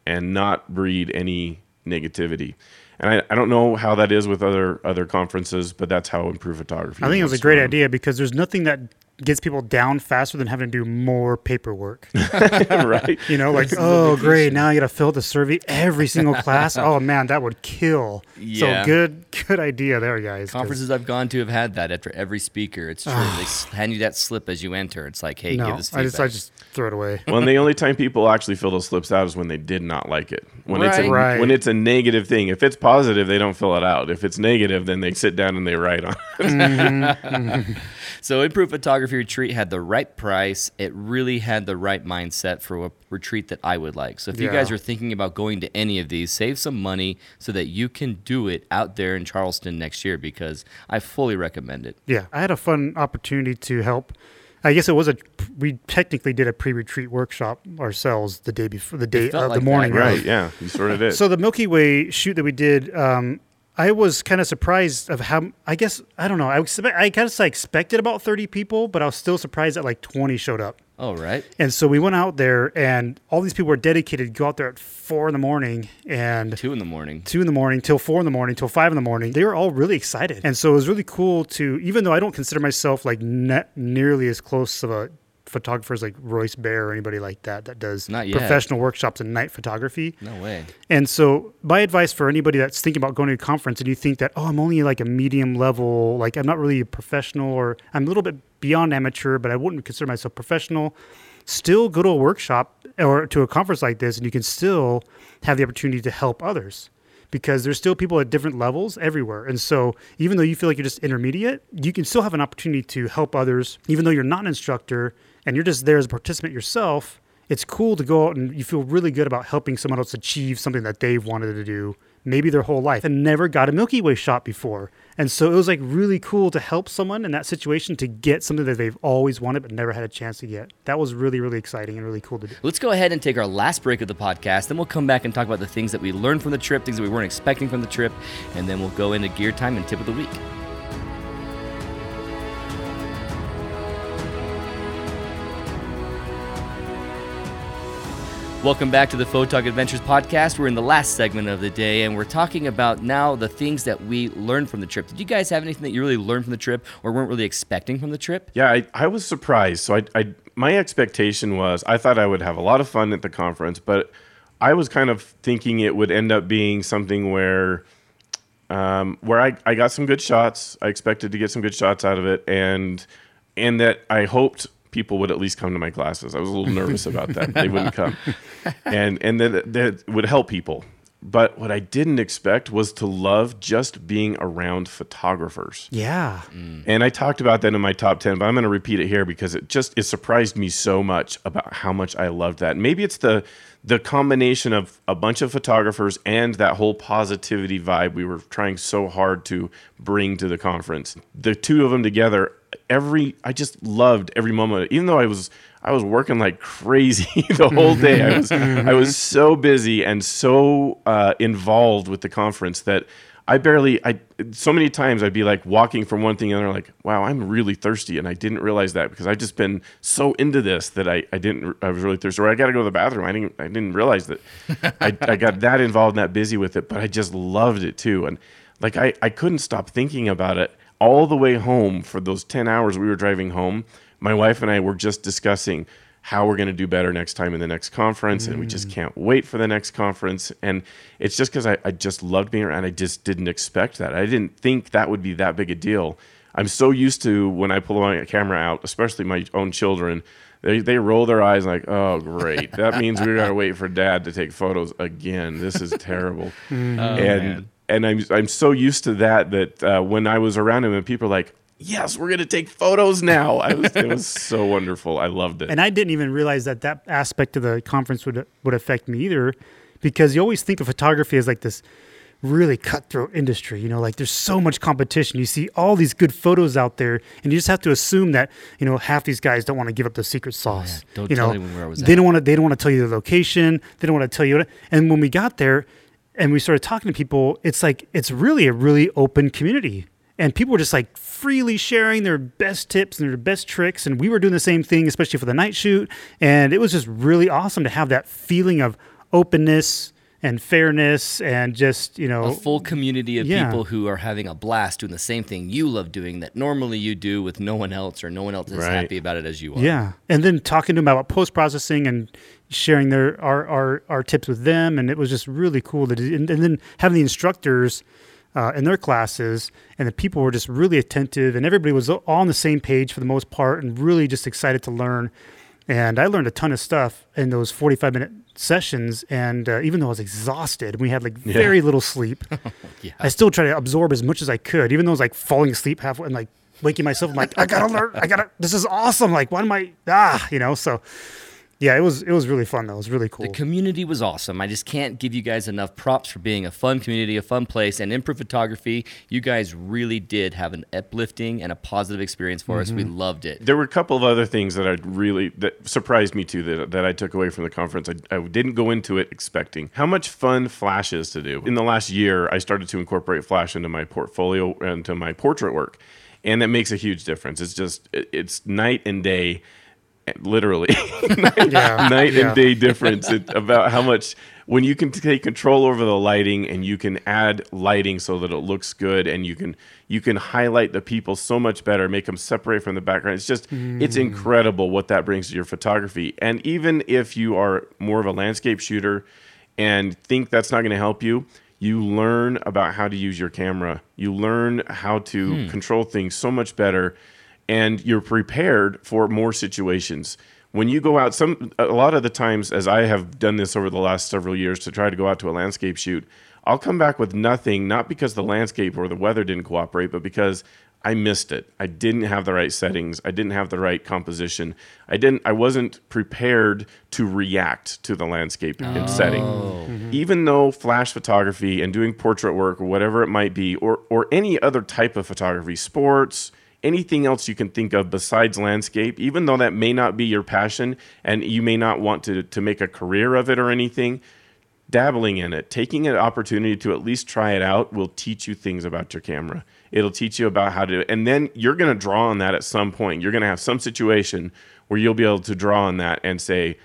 and not breed any negativity. And I, I don't know how that is with other other conferences, but that's how Improve Photography. I think it was a great run. idea because there's nothing that gets people down faster than having to do more paperwork. right? You know, like, oh, great, now I got to fill out the survey every single class. Oh man, that would kill. Yeah. So good, good idea there, guys. conferences I've gone to have had that after every speaker. It's true. they hand you that slip as you enter. It's like, hey, No, give us I just, I just throw it away. well, and the only time people actually fill those slips out is when they did not like it. When it's a, Right. Right. when it's a negative thing. If it's positive, they don't fill it out. If it's negative, then they sit down and they write on. it. Mm-hmm. So Improve Photography Retreat had the right price. It really had the right mindset for a retreat that I would like. So if you guys are thinking about going to any of these, save some money so that you can do it out there in Charleston next year because I fully recommend it. Yeah, I had a fun opportunity to help. I guess it was a. We technically did a pre-retreat workshop ourselves the day before, the day, of uh, like the that, morning. right. right? Yeah, you sort of did. So the Milky Way shoot that we did, um, I was kind of surprised of how. I guess I don't know. I was, I kind of expected about thirty people, but I was still surprised that like twenty showed up. All right. And so we went out there, and all these people were dedicated to go out there at four in the morning and Two in the morning. two in the morning till four in the morning till five in the morning. They were all really excited, and so it was really cool to. Even though I don't consider myself like ne- nearly as close of a photographer as like Royce Bair or anybody like that that does professional workshops in night photography. No way. And so, my advice for anybody that's thinking about going to a conference and you think that, oh, I'm only like a medium level, like I'm not really a professional or I'm a little bit beyond amateur, but I wouldn't consider myself professional, still go to a workshop or to a conference like this and you can still have the opportunity to help others because there's still people at different levels everywhere. And so, even though you feel like you're just intermediate, you can still have an opportunity to help others, even though you're not an instructor and you're just there as a participant yourself. It's cool to go out and you feel really good about helping someone else achieve something that they've wanted to do, maybe their whole life, and never got a Milky Way shot before. And so it was like really cool to help someone in that situation to get something that they've always wanted but never had a chance to get. That was really, really exciting and really cool to do. Let's go ahead and take our last break of the podcast. Then we'll come back and talk about the things that we learned from the trip, things that we weren't expecting from the trip, and then we'll go into gear time and tip of the week. Welcome back to the Photog Adventures podcast. We're in the last segment of the day, and we're talking about now the things that we learned from the trip. Did you guys have anything that you really learned from the trip or weren't really expecting from the trip? Yeah, I, I was surprised. So I, I my expectation was I thought I would have a lot of fun at the conference, but I was kind of thinking it would end up being something where um, where I, I got some good shots. I expected to get some good shots out of it, and and that I hoped people would at least come to my classes. I was a little nervous about that; they wouldn't come, and and that that would help people. But what I didn't expect was to love just being around photographers. Yeah. Mm. And I talked about that in my top 10, but I'm going to repeat it here because it just it surprised me so much about how much I loved that. Maybe it's the the combination of a bunch of photographers and that whole positivity vibe we were trying so hard to bring to the conference. The two of them together, every I just loved every moment. Even though I was I was working like crazy the whole day. I was I was so busy and so uh, involved with the conference that I barely I so many times I'd be like walking from one thing to another like wow I'm really thirsty and I didn't realize that because I've just been so into this that I, I didn't I was really thirsty or I got to go to the bathroom I didn't I didn't realize that I, I got that involved and that busy with it but I just loved it too and like I, I couldn't stop thinking about it all the way home for those 10 hours we were driving home my wife and I were just discussing how we're going to do better next time in the next conference and we just mm. can't wait for the next conference. And it's just because I, I just loved being around i just didn't expect that. I didn't think that would be that big a deal. I'm so used to when i pull my camera out especially my own children they, they roll their eyes like oh great. That means we gotta wait for dad to take photos again. This is terrible. Oh, and and I'm, I'm so used to that that uh, when i was around him and people are like yes we're gonna take photos now I was, it was so wonderful i loved it And I didn't even realize that that aspect of the conference would would affect me either, because you always think of photography as like this really cutthroat industry. You know, like there's so much competition. You see all these good photos out there, and you just have to assume that you know half these guys don't want to give up the secret sauce. Don't you tell know, anyone where I was they at. don't want to. They don't want to tell you the location. They don't want to tell you. What, and when we got there, and we started talking to people, it's like it's really a really open community. And people were just like freely sharing their best tips and their best tricks. And we were doing the same thing, especially for the night shoot. And it was just really awesome to have that feeling of openness and fairness and just, you know, A full community of Yeah. people who are having a blast doing the same thing you love doing that normally you do with no one else or no one else is Right. happy about it as you are. Yeah, and then talking to them about post processing and sharing their our, our our tips with them, and it was just really cool. To do, and, and then having the instructors uh, in their classes, and the people were just really attentive, and everybody was all on the same page for the most part, and really just excited to learn. And I learned a ton of stuff in those forty five minute sessions, and uh, even though I was exhausted, we had like very little sleep. Yeah. I still try to absorb as much as I could, even though I was like falling asleep halfway and like waking myself. I'm like, I gotta learn. I gotta. This is awesome. Like, why am I? Ah, you know. So, yeah, it was it was really fun though. It was really cool. The community was awesome. I just can't give you guys enough props for being a fun community, a fun place, and Improve Photography. You guys really did have an uplifting and a positive experience for us. We Mm-hmm. loved it. There were a couple of other things that I really that surprised me too that, that I took away from the conference. I, I didn't go into it expecting how much fun Flash is to do. In the last year, I started to incorporate Flash into my portfolio and to my portrait work, and that makes a huge difference. It's just it- it's night and day literally Yeah, night yeah. and day difference it, about how much when you can take control over the lighting and you can add lighting so that it looks good and you can you can highlight the people so much better make them separate from the background it's just it's Mm. incredible what that brings to your photography and even if you are more of a landscape shooter and think that's not going to help you you learn about how to use your camera you learn how to control things so much better and you're prepared for more situations. When you go out some a lot of the times as i have done this over the last several years to try to go out to a landscape shoot i'll come back with nothing not because the landscape or the weather didn't cooperate but because i missed it. I didn't have the right settings. I didn't have the right composition. I didn't i wasn't prepared to react to the landscape and oh. setting. Mm-hmm. Even though flash photography and doing portrait work or whatever it might be or or any other type of photography sports anything else you can think of besides landscape, even though that may not be your passion and you may not want to, to make a career of it or anything, dabbling in it, taking an opportunity to at least try it out will teach you things about your camera. It'll teach you about how to, and then you're going to draw on that at some point. You're going to have some situation where you'll be able to draw on that and say,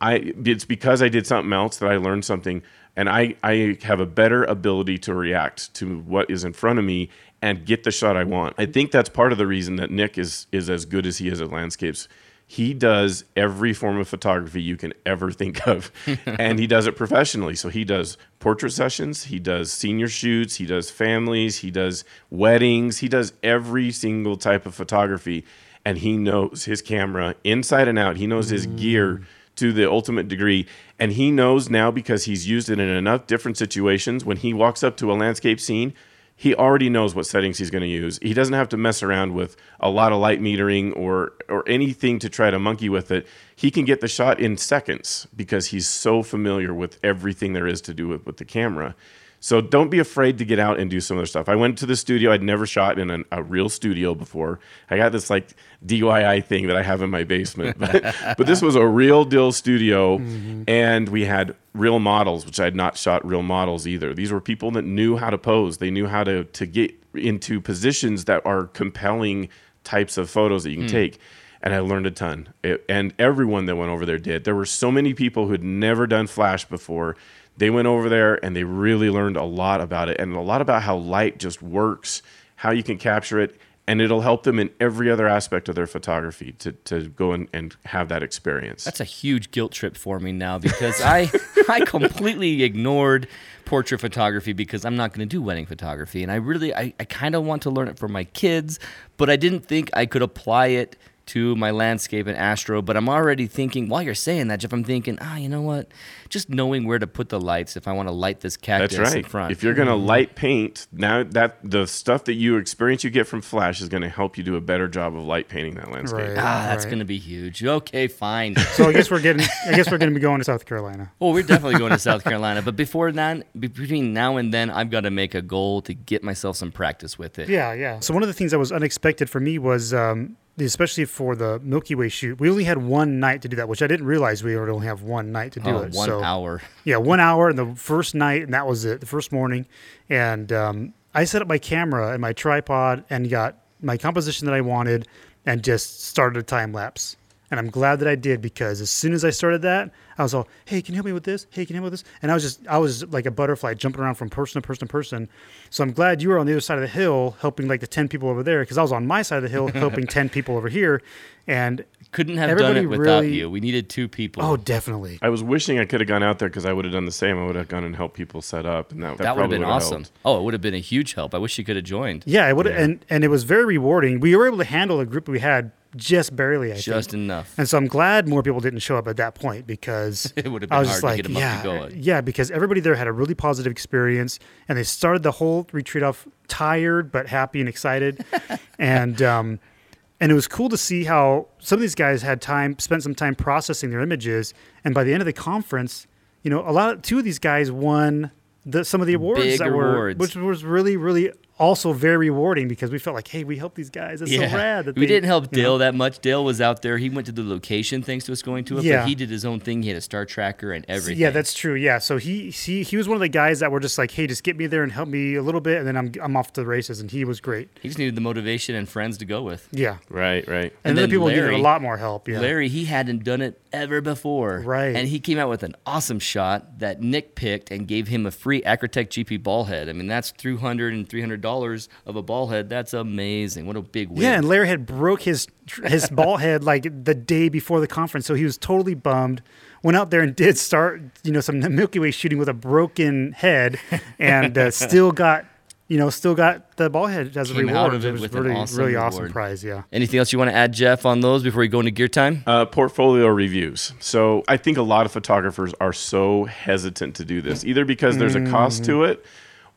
I, it's because I did something else that I learned something and I, I have a better ability to react to what is in front of me and get the shot I want. I think that's part of the reason that Nick is is as good as he is at landscapes. He does every form of photography you can ever think of, and he does it professionally. So he does portrait sessions, he does senior shoots, he does families, he does weddings, he does every single type of photography, and he knows his camera inside and out. He knows his gear mm. to the ultimate degree. And he knows now because he's used it in enough different situations. When he walks up to a landscape scene, he already knows what settings he's going to use. He doesn't have to mess around with a lot of light metering or or anything to try to monkey with it. He can get the shot in seconds because he's so familiar with everything there is to do with, with the camera. So don't be afraid to get out and do some other stuff. I went to the studio. I'd never shot in an, a real studio before. I got this like DIY thing that I have in my basement, but, but this was a real deal studio, mm-hmm. and we had real models, which I had not shot real models either. These were people that knew how to pose. They knew how to to get into positions that are compelling types of photos that you can hmm. take. And I learned a ton. It- and everyone that went over there did. There were so many people who had never done flash before they went over there and they really learned a lot about it and a lot about how light just works, how you can capture it, and it'll help them in every other aspect of their photography to, to go and, and have that experience. That's a huge guilt trip for me now because I I completely ignored portrait photography because I'm not going to do wedding photography and I really I, I kind of want to learn it for my kids, but I didn't think I could apply it to my landscape and astro, but I'm already thinking while you're saying that, Jeff, I'm thinking, ah, you know what? Just knowing where to put the lights if I want to light this cactus That's in front. If you're going to light paint, now that the stuff that you experience you get from Flash is going to help you do a better job of light painting that landscape. Right. ah, that's Right. going to be huge. Okay, fine. So I guess we're getting. I guess we're going to be going to South Carolina. Well, we're definitely going to South Carolina, but before that, between now and then, I've got to make a goal to get myself some practice with it. Yeah, yeah. So one of the things that was unexpected for me was, um, especially for the Milky Way shoot, we only had one night to do that, which I didn't realize we would only have one night to do Oh, it. one so, hour. Yeah, one hour and the first night, and that was it, the first morning. And um, I set up my camera and my tripod and got my composition that I wanted and just started a time lapse. And I'm glad that I did because as soon as I started that, I was all, "Hey, can you help me with this? Hey, can you help me with this?" And I was just, I was like a butterfly jumping around from person to person to person. So I'm glad you were on the other side of the hill helping like the ten people over there because I was on my side of the hill helping ten people over here. And Couldn't have done Everybody it without really- you. We needed two people. oh, definitely. I was wishing I could have gone out there because I would have done the same. I would have gone and helped people set up, and that, that would have been awesome. helped. Oh, it would have been a huge help. I wish you could have joined. Yeah, it would, Yeah. and and it was very rewarding. We were able to handle the group we had just barely. I Just think. enough. And so I'm glad more people didn't show up at that point because It would have I been was hard just to like, get yeah, to go. yeah, because everybody there had a really positive experience, and they started the whole retreat off tired but happy and excited, and um, and it was cool to see how some of these guys had time spent some time processing their images, and by the end of the conference, you know, a lot of two of these guys won. The, some of the awards Big that were, awards. which was really, really also very rewarding because we felt like, hey, we helped these guys. It's so rad. That we they- didn't help you know? Dale that much. Dale was out there. He went to the location thanks to us going to it, Yeah. but he did his own thing. He had a star tracker and everything. Yeah, that's true. Yeah, so he he he was one of the guys that were just like, hey, just get me there and help me a little bit, and then I'm I'm off to the races, and he was great. he just needed the motivation and friends to go with. Yeah, Right, right. and, And other then people needed a lot more help. Yeah, Larry, he hadn't done it ever before. Right. And he came out with an awesome shot that Nick picked and gave him a free Acratech GP ball head. I mean, that's $200 and $300 of a ball head. That's amazing. What a big win. Yeah, and Larry had broke his his ball head like the day before the conference, so he was totally bummed. Went out there and did start, you know, some Milky Way shooting with a broken head, and uh, still got, you know, still got the ball head as a Came reward. out of it was with an really, awesome really awesome prize. Yeah. Anything else you want to add, Jeff, on those before we go into gear time? Uh, portfolio reviews. So I think a lot of photographers are so hesitant to do this, either because there's a cost to it,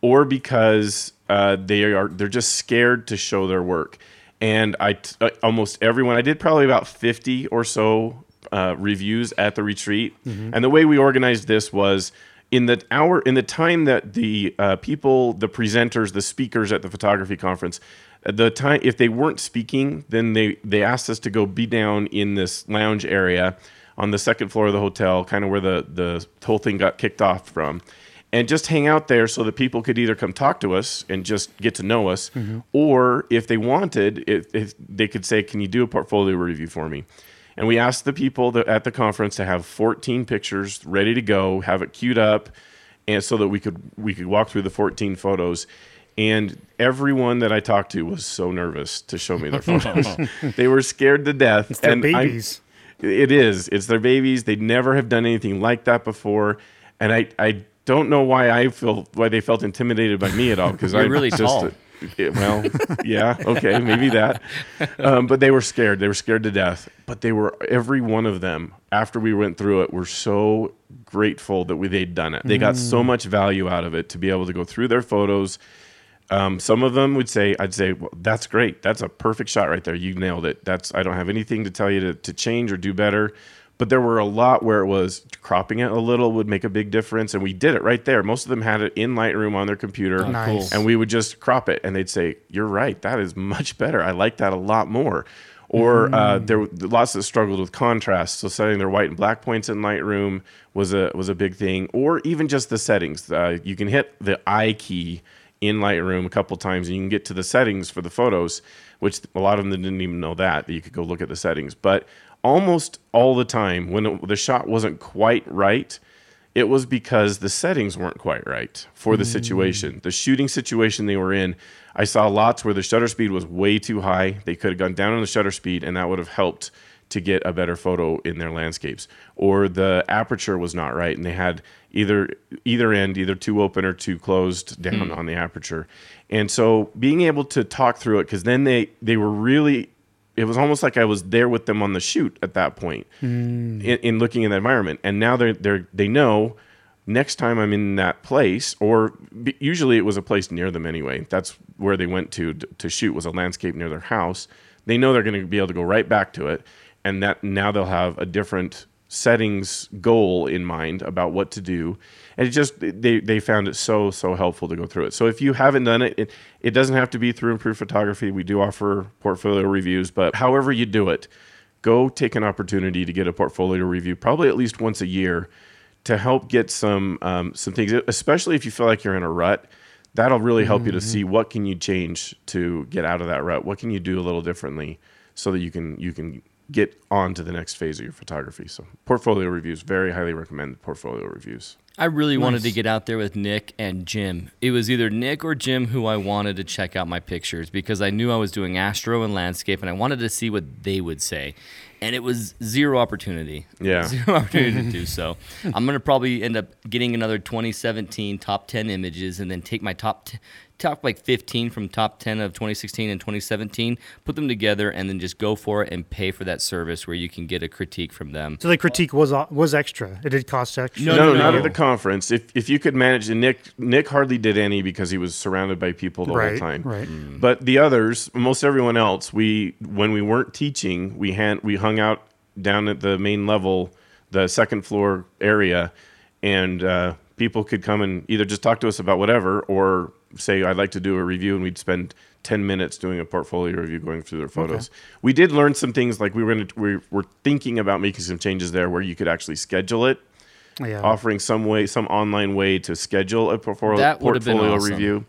or because uh, they are they're just scared to show their work. And I t- uh, almost everyone I did probably about fifty or so uh, reviews at the retreat. And the way we organized this was in the hour in the time that the uh, people, the presenters, the speakers at the photography conference, uh, the time if they weren't speaking, then they they asked us to go be down in this lounge area on the second floor of the hotel, kind of where the the whole thing got kicked off from. And just hang out there so that people could either come talk to us and just get to know us, or if they wanted, if, if they could say, "Can you do a portfolio review for me?" And we asked the people that, at the conference to have 14 pictures ready to go, have it queued up, and so that we could we could walk through the 14 photos. And everyone that I talked to was so nervous to show me their photos. they were scared to death. It's their and I- babies. it is. It's their babies. They'd never have done anything like that before, and I I don't know why I feel why they felt intimidated by me at all because You're I really just tall. Yeah, well, yeah, okay, maybe that. Um, but they were scared. They were scared to death. But they were every one of them. After we went through it, were so grateful that we they'd done it. They got so much value out of it to be able to go through their photos. Um, some of them would say, "I'd say well, that's great. That's a perfect shot right there. You nailed it. That's I don't have anything to tell you to, to change or do better." But there were a lot where it was cropping it a little would make a big difference, and we did it right there. Most of them had it in Lightroom on their computer, Nice. and we would just crop it, and they'd say, "You're right. That is much better. I like that a lot more." Or uh, there were lots that struggled with contrast, so setting their white and black points in Lightroom was a was a big thing. Or even just the settings. Uh, you can hit the I key in Lightroom a couple times, and you can get to the settings for the photos, which a lot of them didn't even know that that you could go look at the settings. But almost all the time, when it, the shot wasn't quite right, it was because the settings weren't quite right for the situation. Mm. The shooting situation they were in, I saw lots where the shutter speed was way too high. They could have gone down on the shutter speed, and that would have helped to get a better photo in their landscapes. Or the aperture was not right, and they had either either end, either too open or too closed down hmm. on the aperture. And so being able to talk through it, because then they they were really it was almost like I was there with them on the shoot at that point hmm. in, in looking at the environment. And now they're, they're, they know next time I'm in that place, or b- usually it was a place near them anyway. That's where they went to d- to shoot was a landscape near their house. They know they're going to be able to go right back to it, and that now they'll have a different settings goal in mind about what to do. And it just they they found it so so helpful to go through it. So if you haven't done it, it, it doesn't have to be through Improve Photography. We do offer portfolio reviews, but however you do it, go take an opportunity to get a portfolio review, probably at least once a year, to help get some um, some things. Especially if you feel like you're in a rut, that'll really help you to see what can you change to get out of that rut. What can you do a little differently so that you can you can get on to the next phase of your photography. So portfolio reviews, very highly recommend portfolio reviews. I really wanted to get out there with Nick and Jim. It was either Nick or Jim who I wanted to check out my pictures because I knew I was doing astro and landscape and I wanted to see what they would say. And it was zero opportunity. Yeah. Zero opportunity to do so. I'm going to probably end up getting another 2017 top 10 images and then take my top t- top like 15 from top 10 of 2016 and 2017, put them together and then just go for it and pay for that service where you can get a critique from them. So the critique was uh, was extra. It did cost extra. No, No, no, not no. at the conference. If if you could manage, and Nick Nick hardly did any because he was surrounded by people the whole Right, time. right. But the others, most everyone else, we when we weren't teaching, we had we hung out down at the main level, the second floor area, and uh, people could come and either just talk to us about whatever or say I'd like to do a review, and we'd spend ten minutes doing a portfolio review, going through their photos. We did learn some things, like we were gonna, we were thinking about making some changes there, where you could actually schedule it, Yeah. offering some way, some online way to schedule a portfolio, That portfolio awesome. review,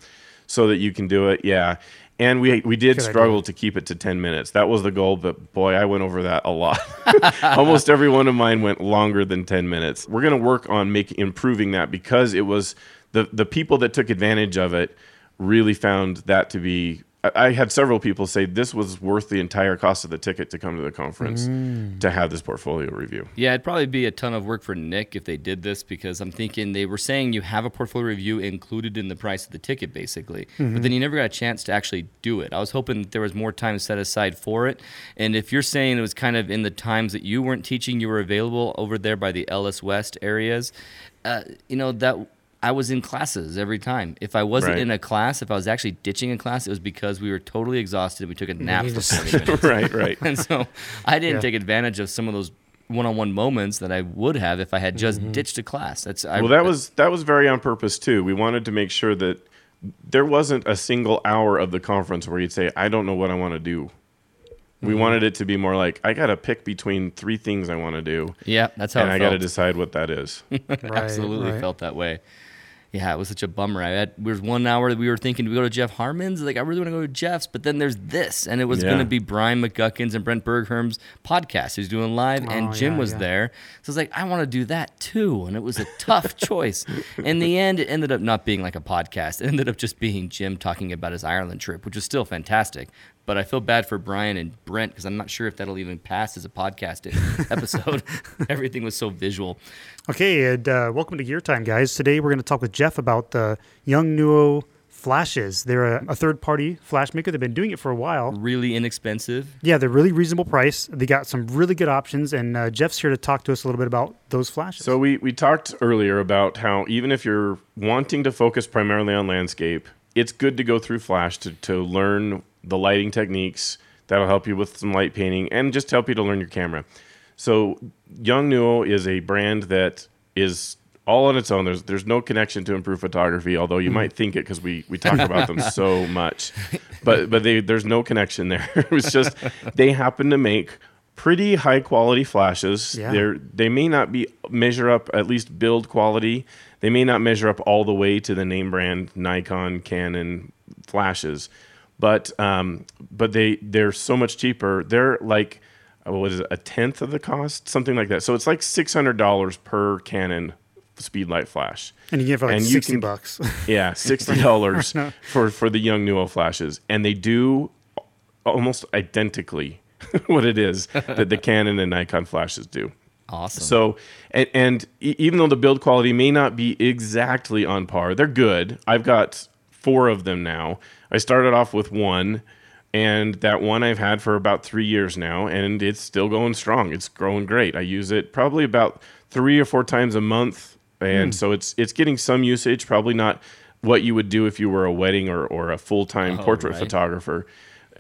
so that you can do it. Yeah. And we we did struggle to keep it to ten minutes. That was the goal, but boy, I went over that a lot. Almost every one of mine went longer than ten minutes. We're gonna work on making improving that because it was the the people that took advantage of it really found that to be. I I had several people say this was worth the entire cost of the ticket to come to the conference Mm. to have this portfolio review. Yeah, it'd probably be a ton of work for Nick if they did this because I'm thinking they were saying you have a portfolio review included in the price of the ticket, basically. But then you never got a chance to actually do it. I was hoping that there was more time set aside for it. And if you're saying it was kind of in the times that you weren't teaching, you were available over there by the Ellis West areas, uh, you know, that. I was in classes every time. If I wasn't Right. in a class, if I was actually ditching a class, it was because we were totally exhausted and we took a nap for just- 40 minutes. right, right. And so I didn't Yeah. take advantage of some of those one-on-one moments that I would have if I had just mm-hmm. ditched a class. That's I, Well, that was that was very on purpose too. We wanted to make sure that there wasn't a single hour of the conference where you'd say, "I don't know what I want to do." We mm-hmm. wanted it to be more like, "I got to pick between three things I want to do, yeah, that's how and it I got to decide what that is." Right, Absolutely right. felt that way. Yeah, it was such a bummer. I had there was one hour that we were thinking, do we go to Jeff Harmon's? Like, I really want to go to Jeff's, but then there's this, and it was Yeah. going to be Brian McGuckins and Brent Bergherm's podcast. He's doing live, and Oh, Jim yeah, was yeah. there. So I was like, I want to do that too, and it was a tough choice. In the end, it ended up not being like a podcast. It ended up just being Jim talking about his Ireland trip, which was still fantastic. But I feel bad for Brian and Brent because I'm not sure if that'll even pass as a podcast episode. Everything was so visual. Okay, and uh, welcome to Gear Time, guys. Today we're going to talk with Jeff about the Yongnuo flashes. They're a, a third-party flash maker. They've been doing it for a while. Really inexpensive. Yeah, they're really reasonable price. They got some really good options, and uh, Jeff's here to talk to us a little bit about those flashes. So we we talked earlier about how even if you're wanting to focus primarily on landscape, it's good to go through Flash to to learn the lighting techniques that'll help you with some light painting and just help you to learn your camera. So Yongnuo is a brand that is all on its own. There's there's no connection to Improve Photography, although you mm-hmm. might think it because we we talk about them so much. But but they, there's no connection there. it was just they happen to make pretty high quality flashes. Yeah. They're they may not be measure up at least build quality. They may not measure up all the way to the name brand Nikon, Canon flashes, but um, but they they're so much cheaper. They're like uh, what is it, a tenth of the cost, something like that. So it's like six hundred dollars per Canon speedlight flash. and you get it for like and 60 can- bucks. Yeah, sixty dollars for for the Yongnuo flashes, and they do almost identically what it is that the Canon and Nikon flashes do. Awesome. So, and, and e- even though the build quality may not be exactly on par, they're good. I've got four of them now. I started off with one, and that one I've had for about three years now, and it's still going strong. It's growing great. I use it probably about three or four times a month, and so it's it's getting some usage. Probably not what you would do if you were a wedding or, or a full time Oh, portrait right. photographer.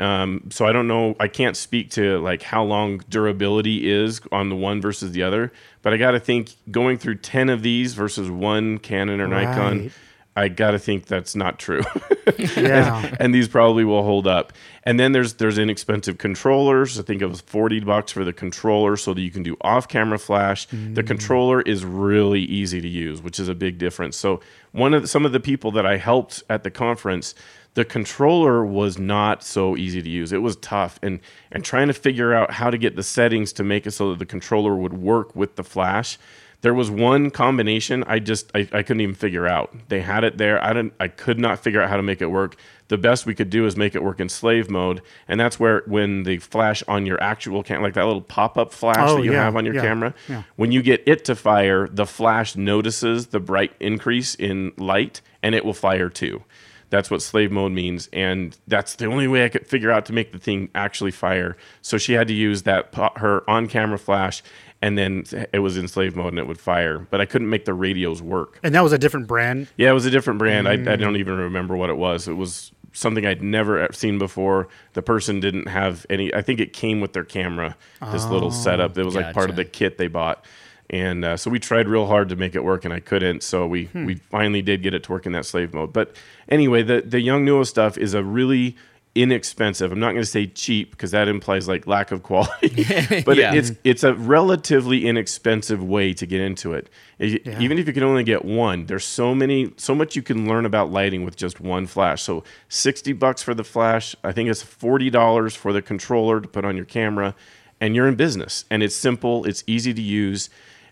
Um, so I don't know. I can't speak to like how long durability is on the one versus the other. But I got to think going through ten of these versus one Canon or Nikon, Right. I got to think that's not true. yeah. and these probably will hold up. And then there's there's inexpensive controllers. I think it was forty bucks for the controller, so that you can do off-camera flash. The mm. controller is really easy to use, which is a big difference. So one of the, some of the people that I helped at the conference, the controller was not so easy to use. It was tough, and and trying to figure out how to get the settings to make it so that the controller would work with the flash there was one combination I just I, I couldn't even figure out. They had it there. I didn't I could not figure out how to make it work. The best we could do is make it work in slave mode, and that's where when the flash on your actual cam like that little pop-up flash Oh, that you yeah, have on your yeah, camera, yeah. when you get it to fire, the flash notices the bright increase in light and it will fire too. That's what slave mode means, and that's the only way I could figure out to make the thing actually fire. So she had to use that her on-camera flash, and then it was in slave mode and it would fire. But I couldn't make the radios work. And that was a different brand. Yeah, it was a different brand. I, I Mm. don't even remember what it was. It was something I'd never e, seen before. The person didn't have any. I think it came with their camera. This little setup. that was like part of the kit they bought. And uh, so we tried real hard to make it work, and I couldn't. So we Hmm. we finally did get it to work in that slave mode. But anyway, the the Yongnuo stuff is a really inexpensive. I'm not going to say cheap because that implies like lack of quality, but Yeah. it's it's a relatively inexpensive way to get into it. E- Yeah. Even if you can only get one, there's so many, so much you can learn about lighting with just one flash. So 60 bucks for the flash. I think it's $40 for the controller to put on your camera, and you're in business. And it's simple. It's easy to use.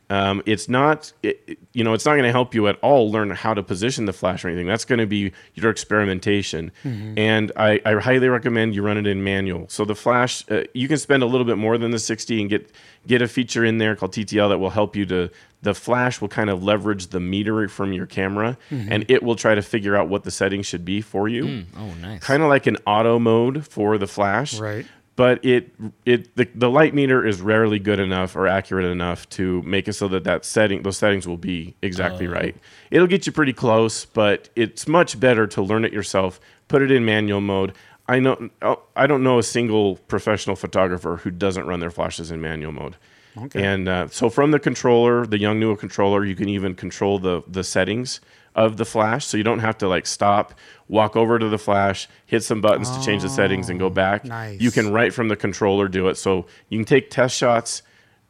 Um, it's not, it, you know, it's not going to help you at all learn how to position the flash or anything. That's going to be your experimentation. And I, I highly recommend you run it in manual. So the flash, uh, you can spend a little bit more than the 60 and get get a feature in there called TTL that will help you to. The flash will kind of leverage the meter from your camera, and it will try to figure out what the settings should be for you. Oh, nice. Kind of like an auto mode for the flash Right. But it it the, the light meter is rarely good enough or accurate enough to make it so that that setting those settings will be exactly right. It'll get you pretty close but it's much better to learn it yourself put it in manual mode. I know oh, i don't know a single professional photographer who doesn't run their flashes in manual mode. Okay. and uh, so from the controller the Yongnuo controller you can even control the the settings of the flash so you don't have to like stop walk over to the flash hit some buttons to change the settings and go back. Nice. you can right from the controller do it. So you can take test shots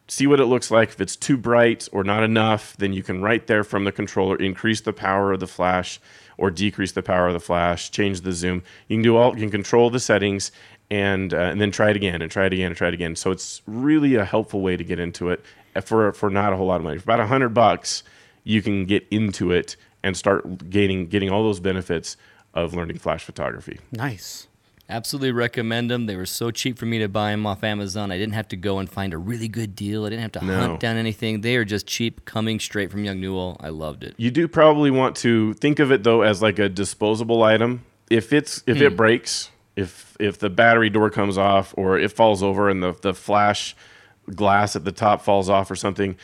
see what it looks like. If it's too bright or not enough then you can right there from the controller increase the power of the flash or decrease the power of the flash change the zoom. You can do all you can control the settings and uh, and then try it again and try it again and try it again. So it's really a helpful way to get into it uh, for for not a whole lot of money. For about a hundred bucks you can get into it and start gaining getting all those benefits of learning flash photography Nice. Absolutely recommend them. They were so cheap for me to buy them off Amazon. I didn't have to go and find a really good deal. I didn't have to No. hunt down anything. They are just cheap, coming straight from Yongnuo. I loved it. You do probably want to think of it though as like a disposable item. If it's if it hmm. breaks, if if the battery door comes off or it falls over and the the flash glass at the top falls off or something,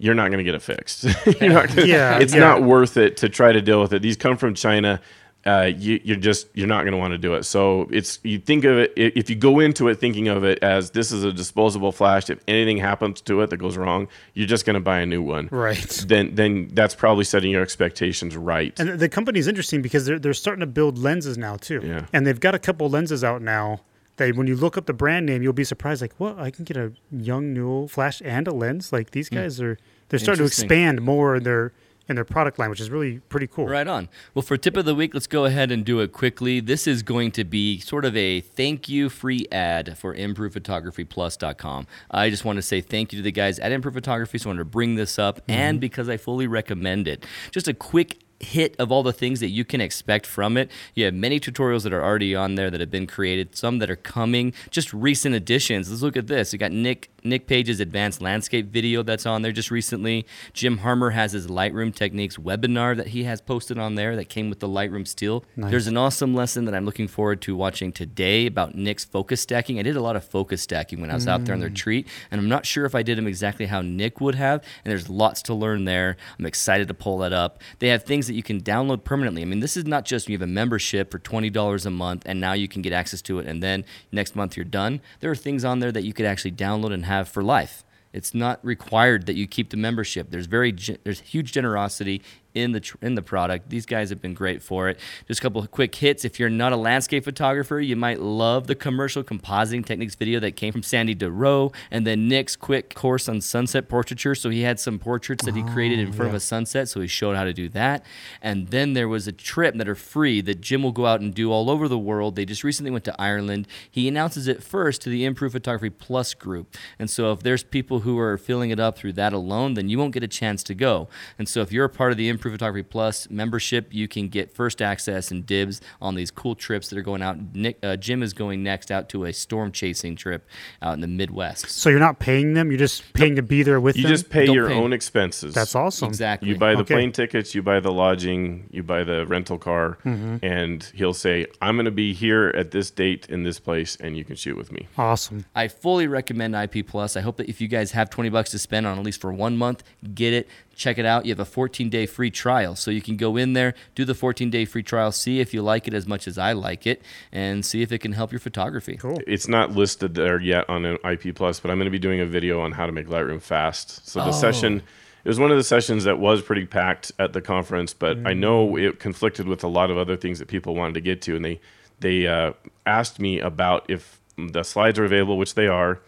you're not going to get it fixed. you're not gonna, Yeah, it's yeah. not worth it to try to deal with it. These come from China. Uh, you, you're just you're not going to want to do it. So it's you think of it if you go into it thinking of it as this is a disposable flash. If anything happens to it that goes wrong, you're just going to buy a new one Right. then then that's probably setting your expectations right. And the company's interesting because they're they're starting to build lenses now too. Yeah. And they've got a couple lenses out now. That when you look up the brand name, you'll be surprised. Like, what? I can get a Yongnuo flash and a lens. Like these hmm. guys are they're starting to expand more in their in their product line, which is really pretty cool. Right on. Well, for tip of the week, let's go ahead and do it quickly. This is going to be sort of a thank you free ad for improvephotographyplus.com. I just want to say thank you to the guys at Improve Photography. So I wanted to bring this up, mm-hmm. and because I fully recommend it. Just a quick hit of all the things that you can expect from it. You have many tutorials that are already on there that have been created, some that are coming, just recent additions. Let's look at this. You got Nick Nick Page's advanced landscape video that's on there just recently. Jim Harmer has his Lightroom techniques webinar that he has posted on there that came with the Lightroom Steel. There's an awesome lesson that I'm looking forward to watching today about Nick's focus stacking. I did a lot of focus stacking when I was out there on the retreat, mm. and I'm not sure if I did them exactly how Nick would have, and there's lots to learn there. I'm excited to pull that up. They have things that you can download permanently. I mean, this is not just you have a membership for $20 a month and now you can get access to it and then next month you're done. There are things on there that you could actually download and have for life. It's not required that you keep the membership. There's very there's huge generosity in the in the product. These guys have been great for it. Just a couple of quick hits. If you're not a landscape photographer, you might love the commercial compositing techniques video that came from Sandy DeRoe, and then Nick's quick course on sunset portraiture. So he had some portraits that he created in oh, front of a sunset, so he showed how to do that. And then there was a trip that are free that Jim will go out and do all over the world. They just recently went to Ireland. He announces it first to the Improve Photography Plus group. And so if there's people who are filling it up through that alone, then you won't get a chance to go. And so if you're a part of the Improve Photography Plus membership, you can get first access and dibs on these cool trips that are going out. Nick, uh, Jim is going next out to a storm chasing trip out in the Midwest. So you're not paying them; you're just paying to be there with You them. just pay Don't your pay. own expenses. That's awesome. Exactly. You buy the Okay. plane tickets, you buy the lodging, you buy the rental car, Mm-hmm. and he'll say, "I'm going to be here at this date in this place, and you can shoot with me." Awesome. I fully recommend IP Plus. I hope that if you guys have 20 bucks to spend on at least for one month, get it. Check it out. You have a 14 day free trial. So you can go in there, do the 14 day free trial, see if you like it as much as I like it, and see if it can help your photography. Cool. It's not listed there yet on an IP Plus, but I'm going to be doing a video on how to make Lightroom fast. So the session, it was one of the sessions that was pretty packed at the conference, but I know it conflicted with a lot of other things that people wanted to get to, and they they uh, asked me about if the slides are available, which they are.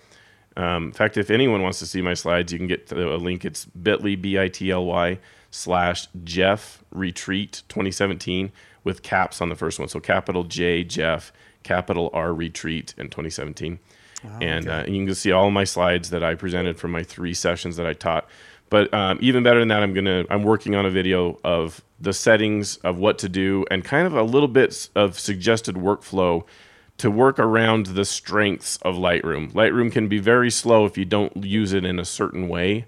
Um, in fact, if anyone wants to see my slides, you can get a link. It's bit.ly, B-I-T-L-Y slash Jeff Retreat 2017 with caps on the first one. So capital J Jeff, capital R Retreat in 2017. and uh, you can see all my slides that I presented from my three sessions that I taught. But um, even better than that, I'm gonna I'm working on a video of the settings of what to do and kind of a little bit of suggested workflow to work around the strengths of Lightroom. Lightroom can be very slow if you don't use it in a certain way.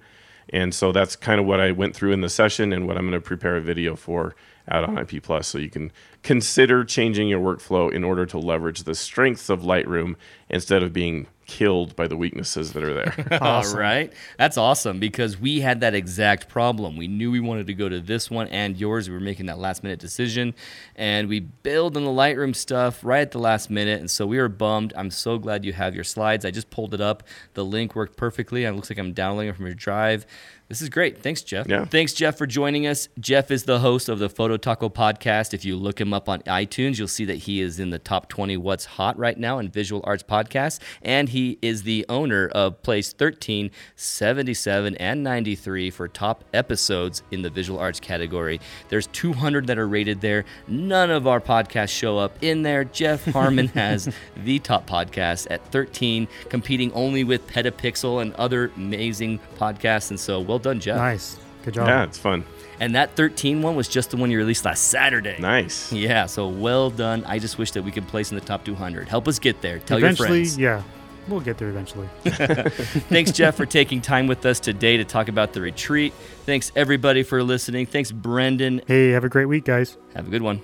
And so that's kind of what I went through in the session and what I'm going to prepare a video for out on IP Plus. So you can consider changing your workflow in order to leverage the strengths of Lightroom instead of being killed by the weaknesses that are there. All right. That's awesome because we had that exact problem. We knew we wanted to go to this one and yours. We were making that last minute decision and we bailed on the Lightroom stuff right at the last minute. And so we were bummed. I'm so glad you have your slides. I just pulled it up. The link worked perfectly. It looks like I'm downloading it from your drive. This is great. Thanks, Jeff. Yeah. Thanks, Jeff, for joining us. Jeff is the host of the Photo Taco podcast. If you look him up on iTunes, you'll see that he is in the top 20 What's Hot right now in Visual Arts Podcast. And he is the owner of place 13, 77, and 93 for top episodes in the visual arts category. There's 200 that are rated there. None of our podcasts show up in there. Jeff Harmon has the top podcast at 13, competing only with Petapixel and other amazing podcasts. And so, well done, Jeff. Nice. Good job. yeah, it's fun. And that 13 one was just the one you released last Saturday. Nice. Yeah, so well done. I just wish that we could place in the top 200. Help us get there. Tell eventually, your friends. yeah. We'll get there eventually. Thanks, Jeff, for taking time with us today to talk about the retreat. Thanks, everybody, for listening. Thanks, Brendan. hey, have a great week, guys. Have a good one.